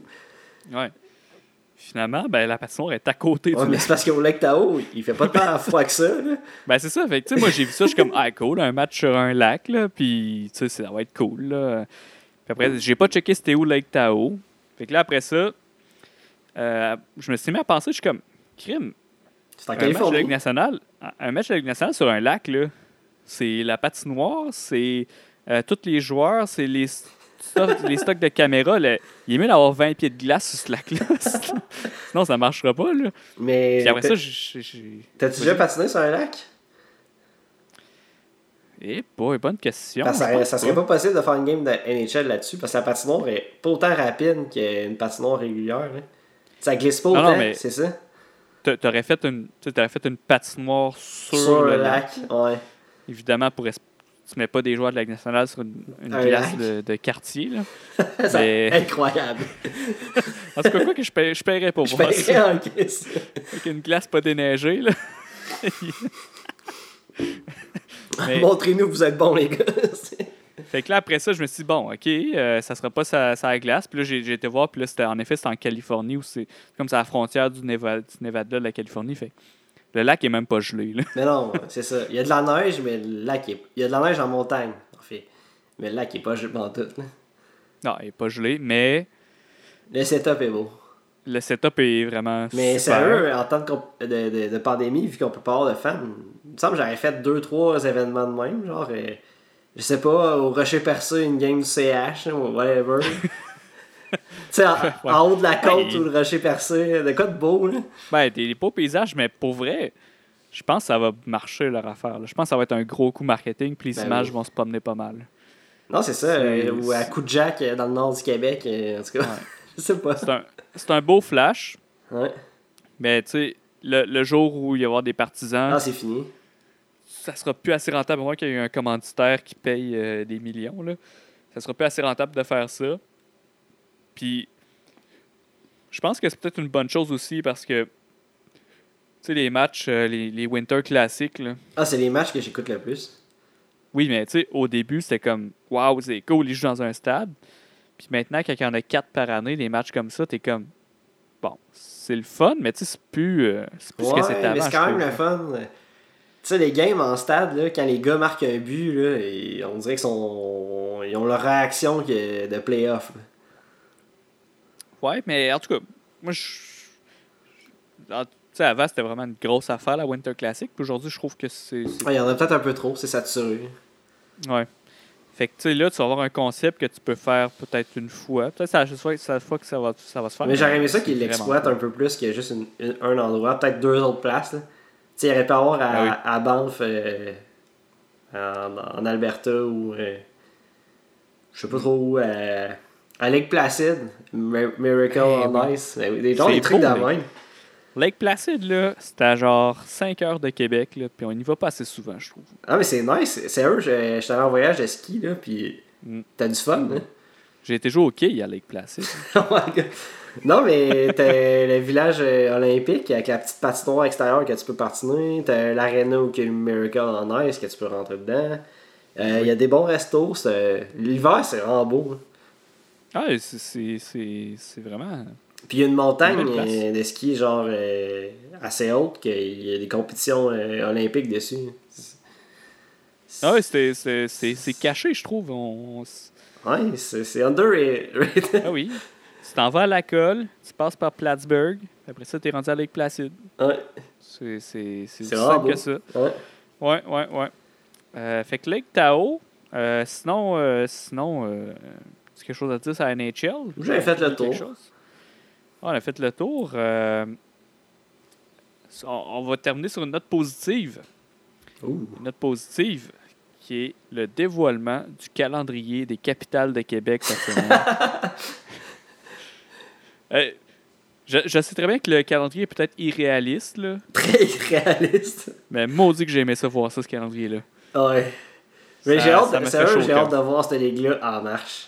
Ouais. Finalement, ben, la patinoire est à côté Ouais, du mais c'est parce qu'au lac Tao, il fait pas tant froid que ça. Là. Ben, c'est ça. Fait que, tu sais, moi, j'ai vu ça, je suis comme, ah, cool, un match sur un lac, là, puis, tu sais, ça va être cool, là. Puis après, j'ai pas checké c'était où Lake Tahoe. Fait que là, après ça, euh, je me suis mis à penser, je suis comme, crime, C'est en un match de Ligue Californie. nationale, un match de Ligue nationale sur un lac, là, c'est la patinoire, c'est euh, tous les joueurs, c'est les, stocks- les stocks de caméras. là. Il est mieux d'avoir 20 pieds de glace sur ce lac-là. Sinon, ça marchera pas, là. Mais Puis après ça, j'ai- t'as-tu déjà patiné sur un lac? Eh, boy, bonne question. Ça, serait pas possible de faire une game de NHL là-dessus parce que la patinoire est pas autant rapide qu'une patinoire régulière. là. Ça glisse pas Non, autant, c'est ça? T'a- T'aurais fait une, t'aurais fait une patinoire sur, Sur le lac. lac, ouais. Évidemment, pour tu mets pas des joueurs de la Ligue nationale sur une, une Un glace lac. de, de quartier. Là. Ça- Mais- Incroyable. En tout cas, quoi que je, paie- je paierais pour Je voir paierais ça. en. Avec une glace pas déneigée. Là. Mais- Montrez-nous que vous êtes bons, les gars. Fait que là, après ça, je me suis dit, bon, OK, euh, ça sera pas sa, sa glace. Puis là, j'ai été voir, puis là, c'était, en effet, c'était en Californie, où c'est comme c'est à la frontière du Nevada, du Nevada de la Californie. Fait le lac est même pas gelé. Là. mais non, c'est ça. Il y a de la neige, mais le lac est... Il y a de la neige en montagne, en fait. Mais le lac est pas gelé en tout. là. Non, il est pas gelé, mais Le setup est beau. le setup est vraiment Mais super. sérieux, en temps de, pandémie, vu qu'on peut pas avoir de fans, me semble que j'aurais fait deux, trois événements de même, genre, euh, je sais pas, au Rocher Percé, une game du CH, ou whatever. tu sais, en, en haut de la côte Ouais. ou le Rocher Percé, de quoi de beau, là? Ben, des beaux paysages, mais pour vrai, je pense que ça va marcher leur affaire. là. Je pense que ça va être un gros coup marketing, puis les Ben images oui. vont se promener pas mal. Non, c'est ça, euh, ou à Coup de Jack euh, dans le nord du Québec, en tout cas. Ouais. je sais pas. C'est un, c'est un beau flash, Ouais. mais tu sais, le, le jour où il va y avoir des partisans, Ah, c'est fini. Ça sera plus assez rentable, à moins qu'il y ait un commanditaire qui paye euh, des millions. Là. Ça sera plus assez rentable de faire ça. Puis, je pense que c'est peut-être une bonne chose aussi parce que, tu sais, les matchs, euh, les, les Winter Classics, là, Ah, c'est les matchs que j'écoute le plus. oui, mais tu sais, au début, c'était comme, waouh, c'est cool, ils jouent dans un stade. Puis maintenant, quand il y en a quatre par année, des matchs comme ça, t'es comme, bon, c'est le fun, mais tu sais, c'est plus, euh, c'est plus ce que c'était avant. mais c'est quand même le fun. Tu sais, les games en stade, là, quand les gars marquent un but, là, et on dirait qu'ils sont... ils ont leur réaction que- de playoff. Ouais, mais en tout cas, moi, je. en- Tu sais, avant, c'était vraiment une grosse affaire, la Winter Classic. Puis aujourd'hui, je trouve que c'est. c'est- Ouais, Il y en a peut-être un peu trop, c'est saturé. Ouais. Fait que, tu sais, là, tu vas avoir un concept que tu peux faire peut-être une fois. Peut-être c'est la fois, que ça va, ça va se faire. Mais j'aurais aimé ça qu'ils l'exploitent un peu plus qu'il y a juste une- un endroit, peut-être deux autres places. là. Tu sais, il aurait pu avoir à, Ah oui. à Banff, euh, en, en Alberta ou. euh, je sais pas trop où. euh, à Lake Placid, Mi- Miracle Eh on. Ice. Ben Des, gens, C'est des trucs de même. Lake Placid, là, c'était à genre 5 heures de Québec, là, puis on y va pas assez souvent, je trouve. Ah, mais c'est nice. Sérieux, je je allé en voyage de ski, là, puis Mm. t'as du fun, hein? J'ai été jouer au quai à Lake Placid. Oh my God. Non, mais t'as le village euh, olympique avec la petite patinoire extérieure que tu peux patiner. T'as l'aréna où il y a le Miracle en Ice que tu peux rentrer dedans. Euh, Il y a des bons restos. L'hiver, c'est vraiment beau. hein. ah, c'est- vraiment. Puis il y a une montagne Une euh, de ski genre euh, assez haute qu'il y a des compétitions euh, olympiques dessus. Ah, ouais, c'est c'est- c'est caché, je trouve. On- Ouais, c'est c'est underrated. Ah oui. Tu t'en vas à la colle, tu passes par Plattsburgh, après ça, tu es rendu à Lake Placid. ouais, C'est simple beau. que ça. ouais. Ouais, ouais, ouais. Euh, fait que Lake Tahoe, euh, sinon, euh, sinon euh, quelque chose à dire sur la NHL? J'avais fait le tour. Ah, on a fait le tour. euh, on, on va terminer sur une note positive. Ouh. Une note positive qui est le dévoilement du calendrier des capitales de Québec cette semaine. Euh, Je, je sais très bien que le calendrier est peut-être irréaliste, là. Très irréaliste. Mais maudit que j'ai aimé ça voir ça, ce calendrier-là. Ouais. Mais j'ai hâte, j'ai hâte de voir cette ligue-là en marche.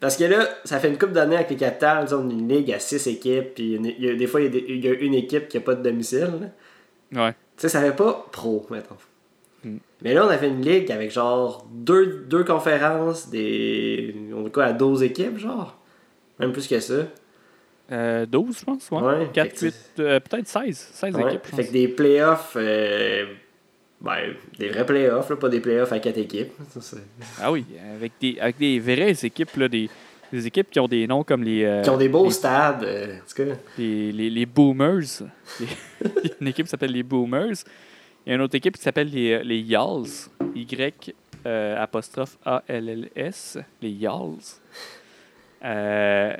Parce que là, ça fait une couple d'années avec les Capitals, on a une ligue à 6 équipes, puis une- il y a- des fois, il y, a y une équipe qui n'a pas de domicile. là. Ouais. Tu sais, ça fait pas pro, mettons. Mm. Mais là, on a fait une ligue avec genre deux, deux conférences, des. On est quoi, à 12 équipes, genre? Même plus que ça. Euh, 12, je pense, ouais. Ouais, 4, fait que 8, euh, peut-être 16. 16 Ouais, équipes, Fait que des playoffs. euh, ben, des vrais playoffs, là, pas des playoffs à 4 équipes. Ça, Ah oui, avec des, avec des vraies équipes, là, des, des équipes qui ont des noms comme les, euh, Qui ont des beaux les, stades. euh, en tout cas. les, les- les Boomers. Les- Il y a une équipe qui s'appelle les Boomers. Il y a une autre équipe qui s'appelle les, les Yalls. Y apostrophe A-L-L-S. Les Yalls. Euh,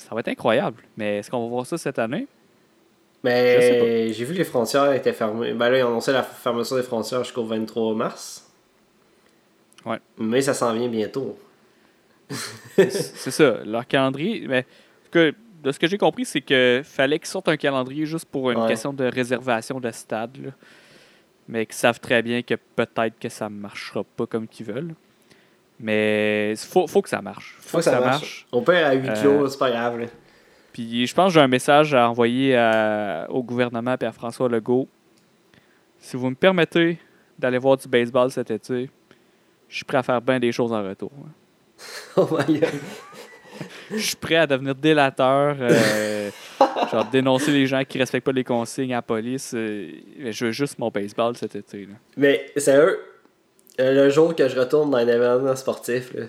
ça va être incroyable. Mais est-ce qu'on va voir ça cette année? Mais j'ai vu que les frontières étaient fermées. Ben là, ils ont annoncé la fermeture des frontières jusqu'au 23 mars. Ouais. Mais ça s'en vient bientôt. C'est ça, leur calendrier. Mais, en tout cas, de ce que j'ai compris, c'est que fallait qu'ils sortent un calendrier juste pour une Ouais. question de réservation de stade. là. Mais qu'ils savent très bien que peut-être que ça ne marchera pas comme qu'ils veulent. Mais il faut, faut que ça marche. Faut, que, ça, marche. On perd à huis Euh, clos, c'est pas grave. là. Puis je pense que j'ai un message à envoyer à- au gouvernement et à François Legault. Si vous me permettez d'aller voir du baseball cet été, je suis prêt à faire bien des choses en retour. Oh my god. Je suis prêt à devenir délateur, euh, genre dénoncer les gens qui respectent pas les consignes à la police. euh, je veux juste mon baseball cet été. Là. Mais sérieux, euh, le jour que je retourne dans un événement sportif, là,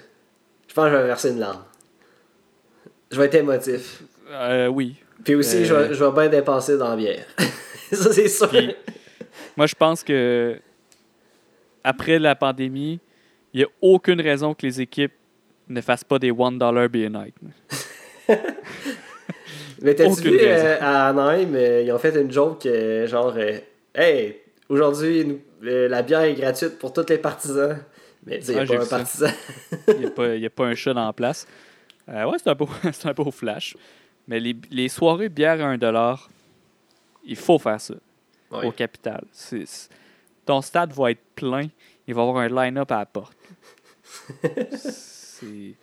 je pense que je vais verser une larme. Je vais être émotif. Euh, oui. Puis aussi, Euh. je, vais, je vais bien dépenser dans la bière. ça, c'est sûr. Puis- Moi, je pense que après la pandémie, il n'y a aucune raison que les équipes ne fassent pas des $1 beer night. Mais t'as-tu vu euh, à Anaheim, euh, ils ont fait une joke euh, genre euh, Hey, aujourd'hui, nous- la bière est gratuite pour tous les partisans. Mais il n'y a pas un partisan. Il n'y a, pas- a un chat dans la place. Euh, ouais, c'est un, beau, un beau flash. Mais les, les soirées bière à 1$, il faut faire ça. Au capital. Ton stade va être plein. Il va y avoir un line-up à la porte. C'est.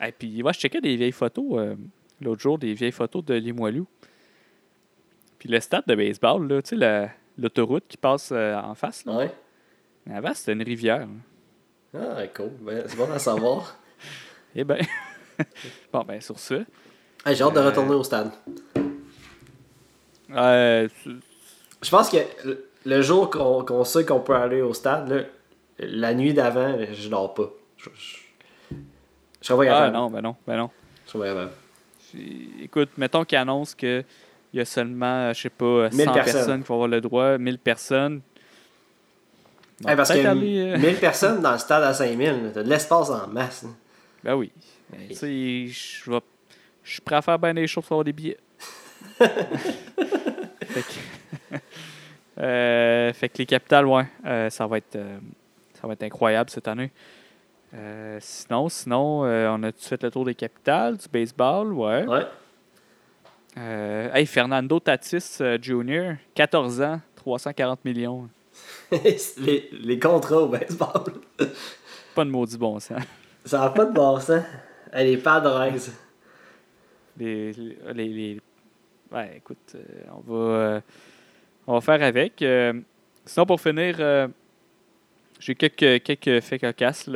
Et puis, ouais, je checkais des vieilles photos euh, l'autre jour, des vieilles photos de Limoilou. Puis le stade de baseball, là, tu sais, la- l'autoroute qui passe euh, en face, là. Ouais. Avant, c'était une rivière. Ah, cool. Ben, c'est bon à savoir. Eh ben. bon, ben, sur ça. Hey, J'ai hâte de Euh. retourner au stade. Euh, Je pense que le- jour qu'on sait qu'on peut aller au stade, là, la nuit d'avant, je dors pas. Je, je, je pas ah, non, ben non, ben non. Je Écoute, mettons qu'ils annoncent qu'il y a seulement, je sais pas, 100 1000 personnes. personnes. qui vont avoir le droit, 1000 personnes. Hey, parce que aller, euh, 1000 personnes dans le stade à 5000, là, t'as de l'espace en masse. Ben oui. Ben, tu sais, je vais- je suis prêt à faire bien des choses pour avoir des billets. fait, que, Euh, fait que les capitales, ouais, euh, ça, va être, euh, ça va être incroyable cette année. Euh, sinon, sinon euh, on a tout fait le tour des capitales, du baseball, ouais. Ouais. Euh, hey, Fernando Tatis euh, Jr., 14 ans, 340 millions. les, les contrats au baseball. Pas de maudit bon sens. Ça n'a pas de bon sens. Hey, les Padres. Les, les, les- les- Ouais, écoute, euh, on va, euh, on va faire avec. Euh, sinon, pour finir, j'ai quelques, quelques faits cocasses.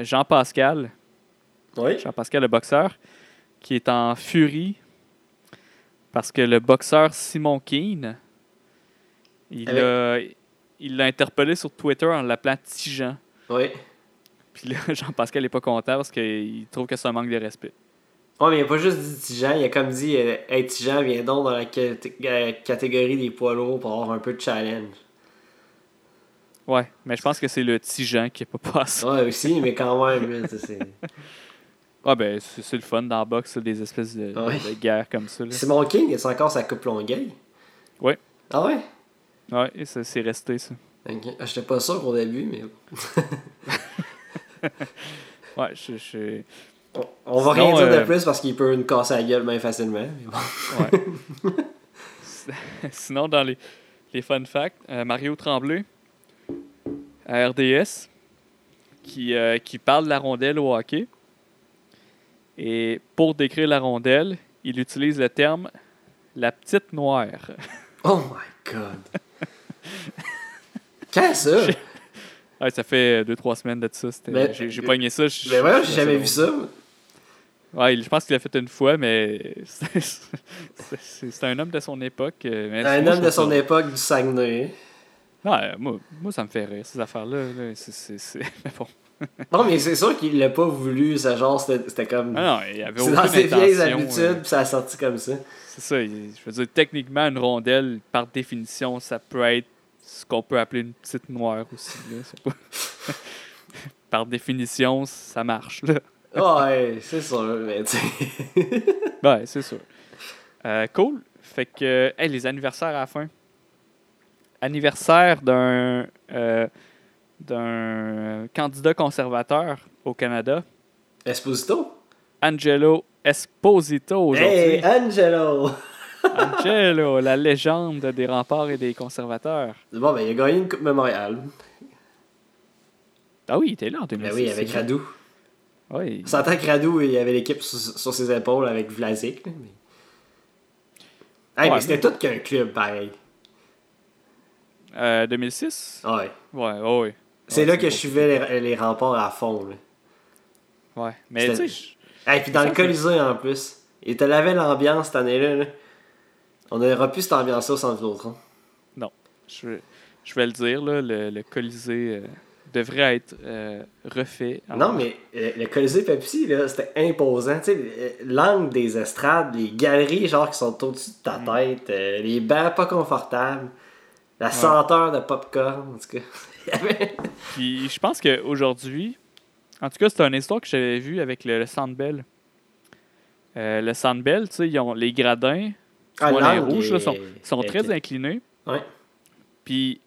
Jean-Pascal, Oui. Jean-Pascal le boxeur, qui est en furie parce que le boxeur Simon Keane, il Avec- l'a interpellé sur Twitter en l'appelant Tijan. Oui. Puis là, Jean-Pascal n'est pas content parce qu'il trouve que c'est un manque de respect. Ouais, mais il a pas juste dit Tijan, il a comme dit euh, Hey Tijan, viens donc dans la euh, catégorie des poids lourds pour avoir un peu de challenge. Ouais, mais je pense que c'est le Tijan qui n'est pas passé. Ouais, aussi, mais quand même, c'est. Ah ben, c'est le fun dans la boxe, ça, des espèces de, Ouais. de guerres comme ça. là. Simon King, c'est encore sa coupe Longueuil? Ouais. Ah ouais? Ouais, et ça, c'est resté ça. Ok. Ah, J'étais pas sûr au début, mais. Ouais, je, je- On, on va Sinon, rien dire de euh, plus parce qu'il peut nous casser la gueule bien facilement. mais bon. Ouais. Sinon, dans les, les fun facts, euh, Mario Tremblay, à RDS, qui, euh, qui parle de la rondelle au hockey. Et pour décrire la rondelle, il utilise le terme la petite noire. Oh my god. Quand ça? Ouais, ça fait 2-3 semaines de ça. J'ai pogné ça. Mais ouais, j'ai jamais vu ça. Ouais, je pense qu'il l'a fait une fois, mais c'est- un homme de son époque. euh, mais Un moi, homme de son ça- époque du Saguenay. Ouais, moi, moi, ça me fait rire, ces affaires-là. là. C'est- c'est- c'est- Mais bon. Non, mais c'est sûr qu'il l'a pas voulu. Ça, genre, c'était comme. Ah non, il avait c'est dans ses vieilles habitudes, euh, puis ça a sorti comme ça. C'est ça. Je veux dire, techniquement, une rondelle, par définition, ça peut être ce qu'on peut appeler une petite noire aussi. là. Pas- par définition, ça marche. Là. Ouais, c'est sûr, mais tu sais. Ouais, c'est sûr. Euh, cool. Fait que, hey, les anniversaires à la fin. Anniversaire d'un euh, d'un candidat conservateur au Canada, Esposito? Angelo Esposito aujourd'hui. Hey, Angelo! Angelo, la légende des remparts et des conservateurs. Bon, ben, il a gagné une Coupe Memorial. Ah oui, il était là en Ben 2006. oui, avec. Radou. Oui. On s'entend que Radou, il avait l'équipe sur, sur ses épaules avec Vlasic. mais... Hey, Ouais, mais c'était tout qu'un club, pareil. Euh, 2006? Ouais. Ouais, ouais, ouais. C'est Ouais, là que je suivais les, les remparts à fond. Là. Ouais. Mais tu sais, Hey, puis dans le Colisée en plus. Il te l'avait l'ambiance cette année-là. là. On n'aura plus cette ambiance-là au centre Vidéotron. je, je, je vais le dire, là, le, le Colisée euh, devrait être euh, refait. Non, mais euh, le Colisée Pepsi, là, c'était imposant. Tu sais, l'angle des estrades, les galeries genre qui sont au-dessus de ta Mm. tête, les bancs pas confortables, la senteur de popcorn, en tout cas. Puis je pense qu'aujourd'hui, en tout cas, c'est une histoire que j'avais vue avec le, le Sandbell. Euh, le Sandbell, tu sais, ils ont les gradins, Ah, vois, les l'angle rouges, là, sont, sont est- très inclinés. Ouais. Puis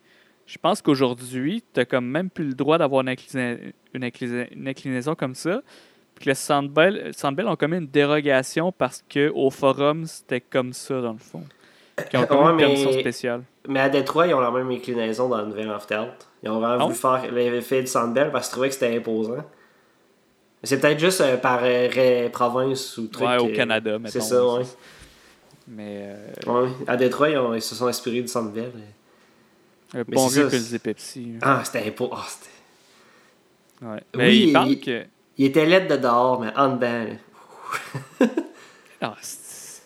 je pense qu'aujourd'hui, tu comme même plus le droit d'avoir une, inclina- une, inclina- une inclinaison comme ça. Puis le Sandbell, Sandbell ont comme une dérogation parce qu'au forum, c'était comme ça dans le fond. Qui ont comme Ouais, une permission mais- spéciale. Mais à Détroit, ils ont la même inclinaison dans le nouvel amphithéâtre. Ils ont vraiment Ah voulu faire l'effet du Sandbell parce qu'ils trouvaient que c'était imposant. Mais c'est peut-être juste euh, par euh, province ou truc. Ouais, au euh, Canada, mettons. C'est ça, ouais. Mais euh, Ouais, À Détroit, ils, ont- ils se sont inspirés du Sandbell. un bon vieux ça, Colisée Pepsi. Ah, c'était imposant. Ah, c'était- Ouais. Mais Oui, il parle il- que. il était laid de dehors, mais en dedans. Ah,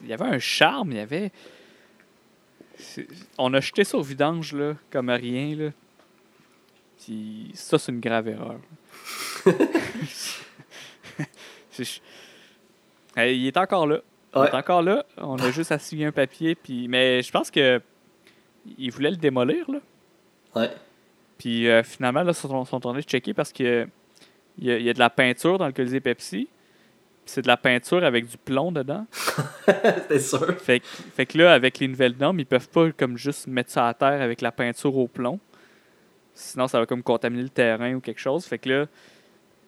il y avait un charme, il y avait. On a jeté ça au vidange, là, comme rien, là. Puis ça, c'est une grave erreur. Hey, il est encore là. Il Ouais. est encore là. On a juste signer un papier. Puis... Mais je pense que il voulait le démolir, là. Ouais. Puis euh, finalement, là, ils sont, sont train de checker parce que il y, a, il y a de la peinture dans le Colisée Pepsi. C'est de la peinture avec du plomb dedans. C'était sûr. Fait, que- fait que là, avec les nouvelles normes, ils peuvent pas comme juste mettre ça à terre avec la peinture au plomb. Sinon, ça va comme contaminer le terrain ou quelque chose. Fait que là,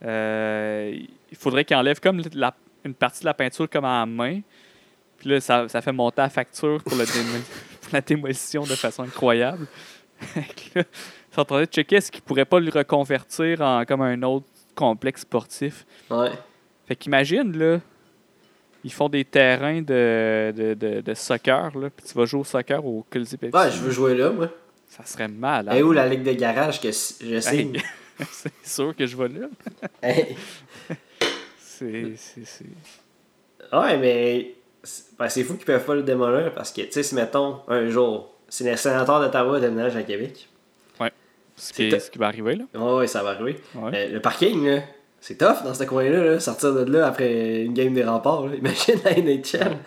euh, il faudrait qu'ils enlèvent comme la- une partie de la peinture comme à la main. Puis là, ça, ça fait monter la facture pour, le démo- pour la démolition de façon incroyable. Là, ils sont en train de checker est-ce qu'ils pourraient pas le reconvertir en comme un autre complexe sportif. Ouais. Fait qu'imagine, là, ils font des terrains de, de, de, de soccer, là, puis tu vas jouer au soccer au Colisée Pepsi. Ouais, je veux jouer là, moi. Ça serait malade. Et où la ligue de garage que je sais. Hey, c'est sûr que je vais là. Hey. C'est... Ouais, mais c'est ben, c'est fou qu'ils peuvent pas le démolir parce que, tu sais, si mettons, un jour, si les sénateurs d'Ottawa déménagent à Québec, Ce, C'est qui, ce qui va arriver, là. ouais, ouais, ça va arriver. Ouais. Euh, le parking, là, c'est tough dans ce coin-là, là, sortir de là après une game des remparts. là. Imagine la NHL.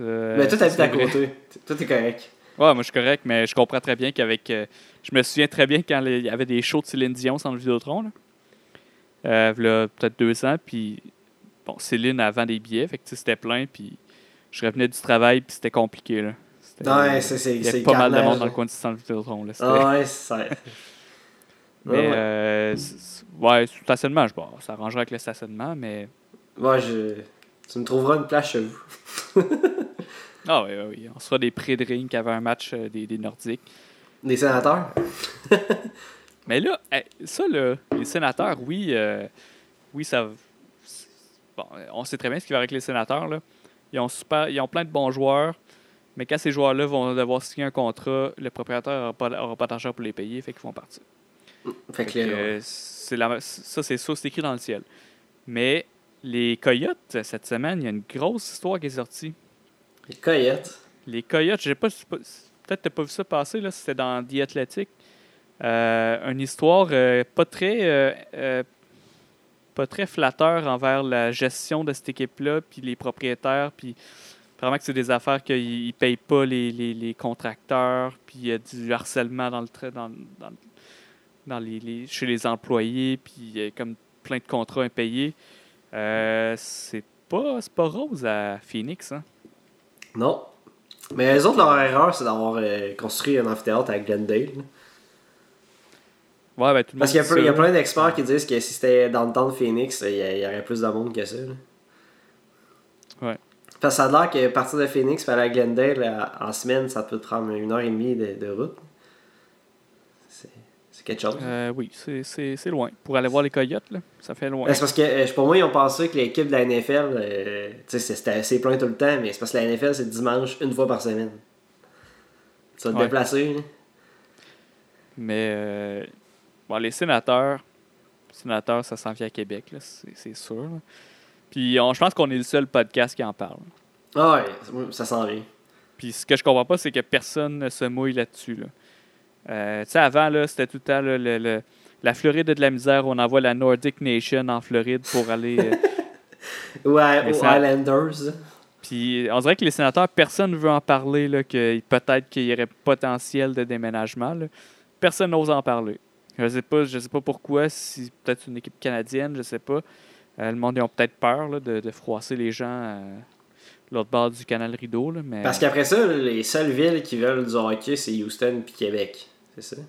Mais toi, t'habites à côté. Toi, t'es correct. Ouais, moi, je suis correct, mais je comprends très bien qu'avec... euh, je me souviens très bien quand il y avait des shows de Céline Dion sur le Vidéotron, là. Euh, v'là peut-être deux ans, puis... Bon, Céline, avant des billets, fait que c'était plein, puis je revenais du travail, puis c'était compliqué, là. C'était- Ouais, c'est c'est- Il y avait pas mal de monde dans là. le coin du centre Vidéotron, là. Ah ouais, c'est ça. Mais Mais, Ouais, ouais. euh, ouais, stationnement, je bon, ça arrangerait avec le stationnement, mais. Moi, je... tu me trouveras une place chez vous. Ah oui, oui, oui. On sera des pré-drinks avant un match euh, des, des Nordiques. Des sénateurs? Mais là, ça, là, les sénateurs, oui, euh, oui, ça. Bon, on sait très bien ce qui va avec les sénateurs. Là. Ils, ont super, ils ont plein de bons joueurs, mais quand ces joueurs-là vont devoir signer un contrat, le propriétaire n'aura pas, aura pas d'argent pour les payer, fait qu'ils vont partir. Fait que Fait que, euh, la- ça, c'est ça, c'est écrit dans le ciel. Mais les Coyotes, cette semaine, il y a une grosse histoire qui est sortie. les Coyotes? Les Coyotes, je sais pas, peut-être t'as pas vu ça passer, là, c'était dans The Athletic. Euh, une histoire euh, pas très euh, pas très flatteur envers la gestion de cette équipe-là, puis les propriétaires, puis vraiment que c'est des affaires qu'ils ne payent pas les, les, les contracteurs, puis il y a du harcèlement dans le dans, dans les, les- chez les employés, puis a comme plein de contrats impayés. Euh, c'est pas, pas rose à Phoenix, hein? Non. Mais les autres, leur erreur, c'est d'avoir euh, construit un amphithéâtre à Glendale. Ouais, ben, tout le Parce qu'il y a, plein- y a d'experts qui disent que si c'était dans le temps de Phoenix, il y, aurait plus de monde que ça. là. Ouais. Parce que ça a l'air que partir de Phoenix pour aller à Glendale à- en semaine, ça peut te prendre une heure et demie de, de route. C'est c'est quelque chose? Euh, oui, c'est- loin. Pour aller voir les Coyotes, là, ça fait loin. Ben, C'est parce que euh, pour moi, ils ont pensé que l'équipe de la NFL, euh, tu sais, c'est- c'était assez plein tout le temps, mais c'est parce que la NFL, c'est dimanche une fois par semaine. Tu vas te Ouais. déplacer. là. Mais euh, bon, les sénateurs, sénateurs, ça s'en vient à Québec, c'est c'est sûr. là. Puis on- je pense qu'on est le seul podcast qui en parle. Ah ouais, ça s'en vient. Puis ce que je comprends pas, c'est que personne ne se mouille là-dessus. Là. Euh, tu sais, avant, c'était tout le temps là, le- le- la Floride de la misère. On envoie la Nordic Nation en Floride pour aller. euh, Ouais, aux là. Puis on dirait que les sénateurs, personne ne veut en parler, là, que peut-être qu'il y aurait potentiel de déménagement. là. Personne n'ose en parler. Je sais pas, je sais pas pourquoi, si peut-être une équipe canadienne, je sais pas. Euh, le monde ils ont peut-être peur là, de, de froisser les gens l'autre bord du canal Rideau. Là, mais... Parce qu'après ça, les seules villes qui veulent du hockey, c'est Houston puis Québec. C'est ça?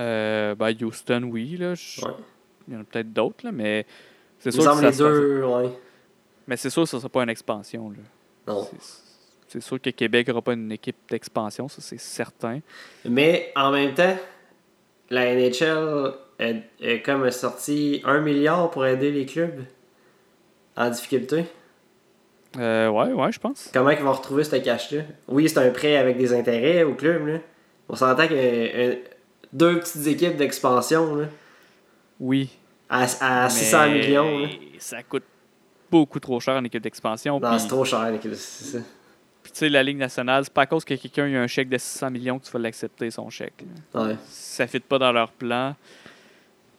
Euh, ben, Houston, oui. Là, je- Ouais. Il y en a peut-être d'autres, là, mais c'est sûr que ça les passe- deux, ouais. Mais c'est sûr que ça ne sera pas une expansion. Là. Non. C'est- sûr que Québec n'aura pas une équipe d'expansion, ça c'est certain. Mais en même temps, la NHL a, a comme sorti un milliard pour aider les clubs en difficulté. Euh, ouais, ouais, je pense. Comment ils vont retrouver ce cash-là? Oui, c'est un prêt avec des intérêts au club. Là. On s'entend que euh, deux petites équipes d'expansion là, Oui. à, à 600 Mais millions. là. Ça coûte beaucoup trop cher en équipe d'expansion. Non, c'est trop cher, l'équipe, c'est ça. Puis tu sais, la Ligue nationale, c'est pas à cause que quelqu'un a un chèque de 600 millions que tu vas l'accepter, son chèque. Ouais. Ça ne fit pas dans leur plan.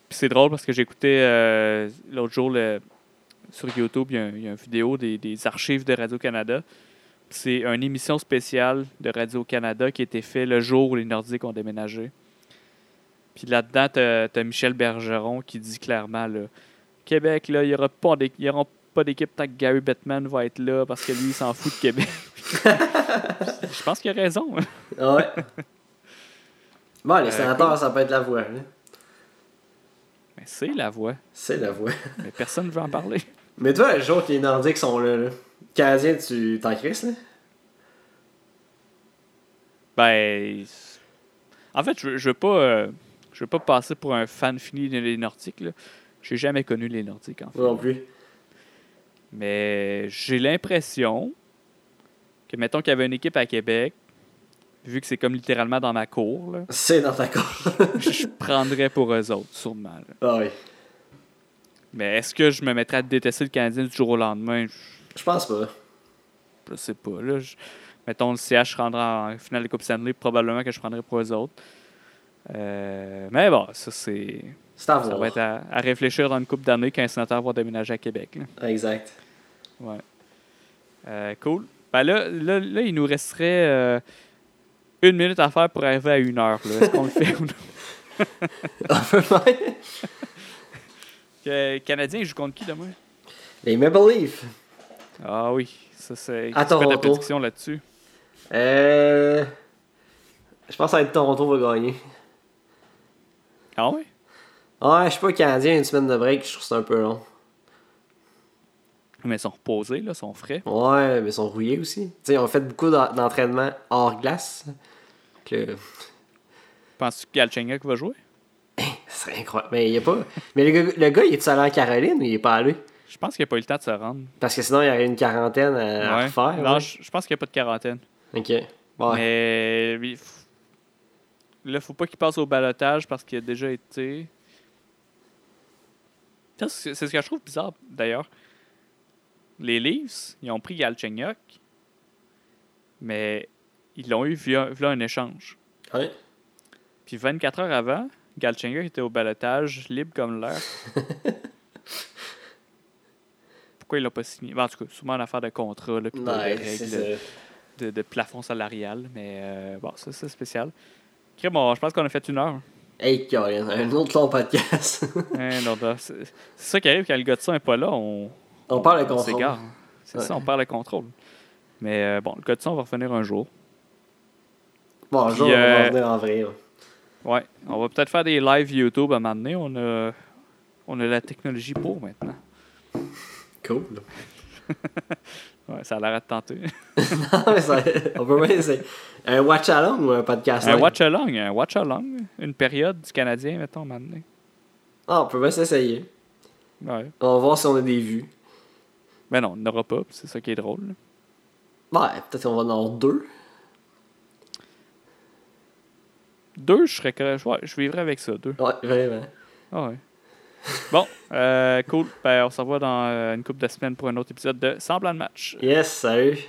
Puis c'est drôle parce que j'écoutais euh, l'autre jour le- sur YouTube, il y, a un- il y a une vidéo des, des archives de Radio-Canada. C'est une émission spéciale de Radio-Canada qui a été faite le jour où les Nordiques ont déménagé. Puis là-dedans, tu as, Michel Bergeron qui dit clairement là, Québec, là, il n'y aura pas d'équipe tant que Gary Bettman va être là parce que lui, il s'en fout de Québec. Je pense qu'il a raison. hein. Ouais. Bon, les Euh, sénateurs, ça peut être la voix. là. C'est la voix. C'est la voix. Mais personne ne veut en parler. Mais toi, le jour que les Nordiques sont là, là Canadiens, tu t'en crisses, là? Ben. En fait, je, je veux pas. euh, je veux pas passer pour un fan fini des Nordiques. Là. J'ai jamais connu les Nordiques, en fait. Non plus. Mais j'ai l'impression que, mettons qu'il y avait une équipe à Québec, vu que c'est comme littéralement dans ma cour, là, C'est dans ta cour. je prendrais pour eux autres, sûrement. là. ah oui. Mais est-ce que je me mettrais à détester le Canadien du jour au lendemain? Je, Je pense pas. je sais pas. Là, Je- mettons, le CH rendra en finale de Coupe Stanley, probablement que je prendrais pour eux autres. Euh, mais bon, ça, c'est. C'est à Ça voir. va être à, à réfléchir dans une couple d'années quand un sénateur va déménager à Québec. là. Exact. Ouais. Euh, cool. Ben là, là, là, il nous resterait euh, une minute à faire pour arriver à une heure. Est-ce qu'on le fait ou non? Que- Canadien, il joue contre qui demain? Les Maple Leafs. Ah oui, ça c'est. À Toronto. prédiction là-dessus. Euh. Je pense que Toronto va gagner. Ah ouais? Ouais, je suis pas Canadien, une semaine de break, je trouve que c'est un peu long. Mais ils sont reposés, là, ils sont frais. Ouais, mais ils sont rouillés aussi. Tu sais, ils ont fait beaucoup d'en- d'entraînement hors glace. Que... Penses-tu que Galchenyuk va jouer? Ce serait incroyable. Mais il y a pas. Mais le gars, le gars, il est allé en Caroline ou il est pas allé? Je pense qu'il n'a pas eu le temps de se rendre. Parce que sinon, il y aurait une quarantaine à, à Ouais. refaire. Non, ouais. je, pense qu'il n'y a pas de quarantaine. Ok. Ouais. Mais là, faut pas qu'il passe au balotage parce qu'il a déjà été. C'est ce que je trouve bizarre, d'ailleurs. Les Leafs, ils ont pris Galchenyuk, mais ils l'ont eu via, via un échange. Ouais. Puis 24 heures avant, Galchenyuk était au balotage, libre comme l'air. Pourquoi il l'a pas signé? Ben, en tout cas, souvent une affaire de contrat, là, puis de règles de- plafond salarial. Mais euh, bon, ça, c'est spécial. Bon, je pense qu'on a fait une heure. Hey, Colin, un autre long podcast. Hein, c'est ça qui arrive quand le gars de ça n'est pas là. On, On parle de on contrôle. C'est Ouais. ça, on parle de contrôle. Mais euh, bon, le gars de ça, on va revenir un jour. Bonjour, Puis, on va euh, revenir en vrai. Ouais, on va peut-être faire des live YouTube à un moment donné. On a, on a la technologie pour maintenant. Cool. Ouais, ça a l'air de tenter. Non, mais ça- on peut bien essayer. Un watch along ou un podcast un live? watch along, un watch along. Une période du Canadien, mettons, à un moment donné. Ah, on peut bien s'essayer. Ouais. On va voir si on a des vues. Mais non, on n'aura pas, c'est ça qui est drôle. là. Ouais, peut-être qu'on va en avoir deux. Deux, je serais correct. Ouais, je vivrais avec ça, deux. Ouais, vraiment. Ah ouais. Bon, euh, cool. Ben, on se revoit dans euh, une couple de semaines pour un autre épisode de Semblant de match. Yes, salut.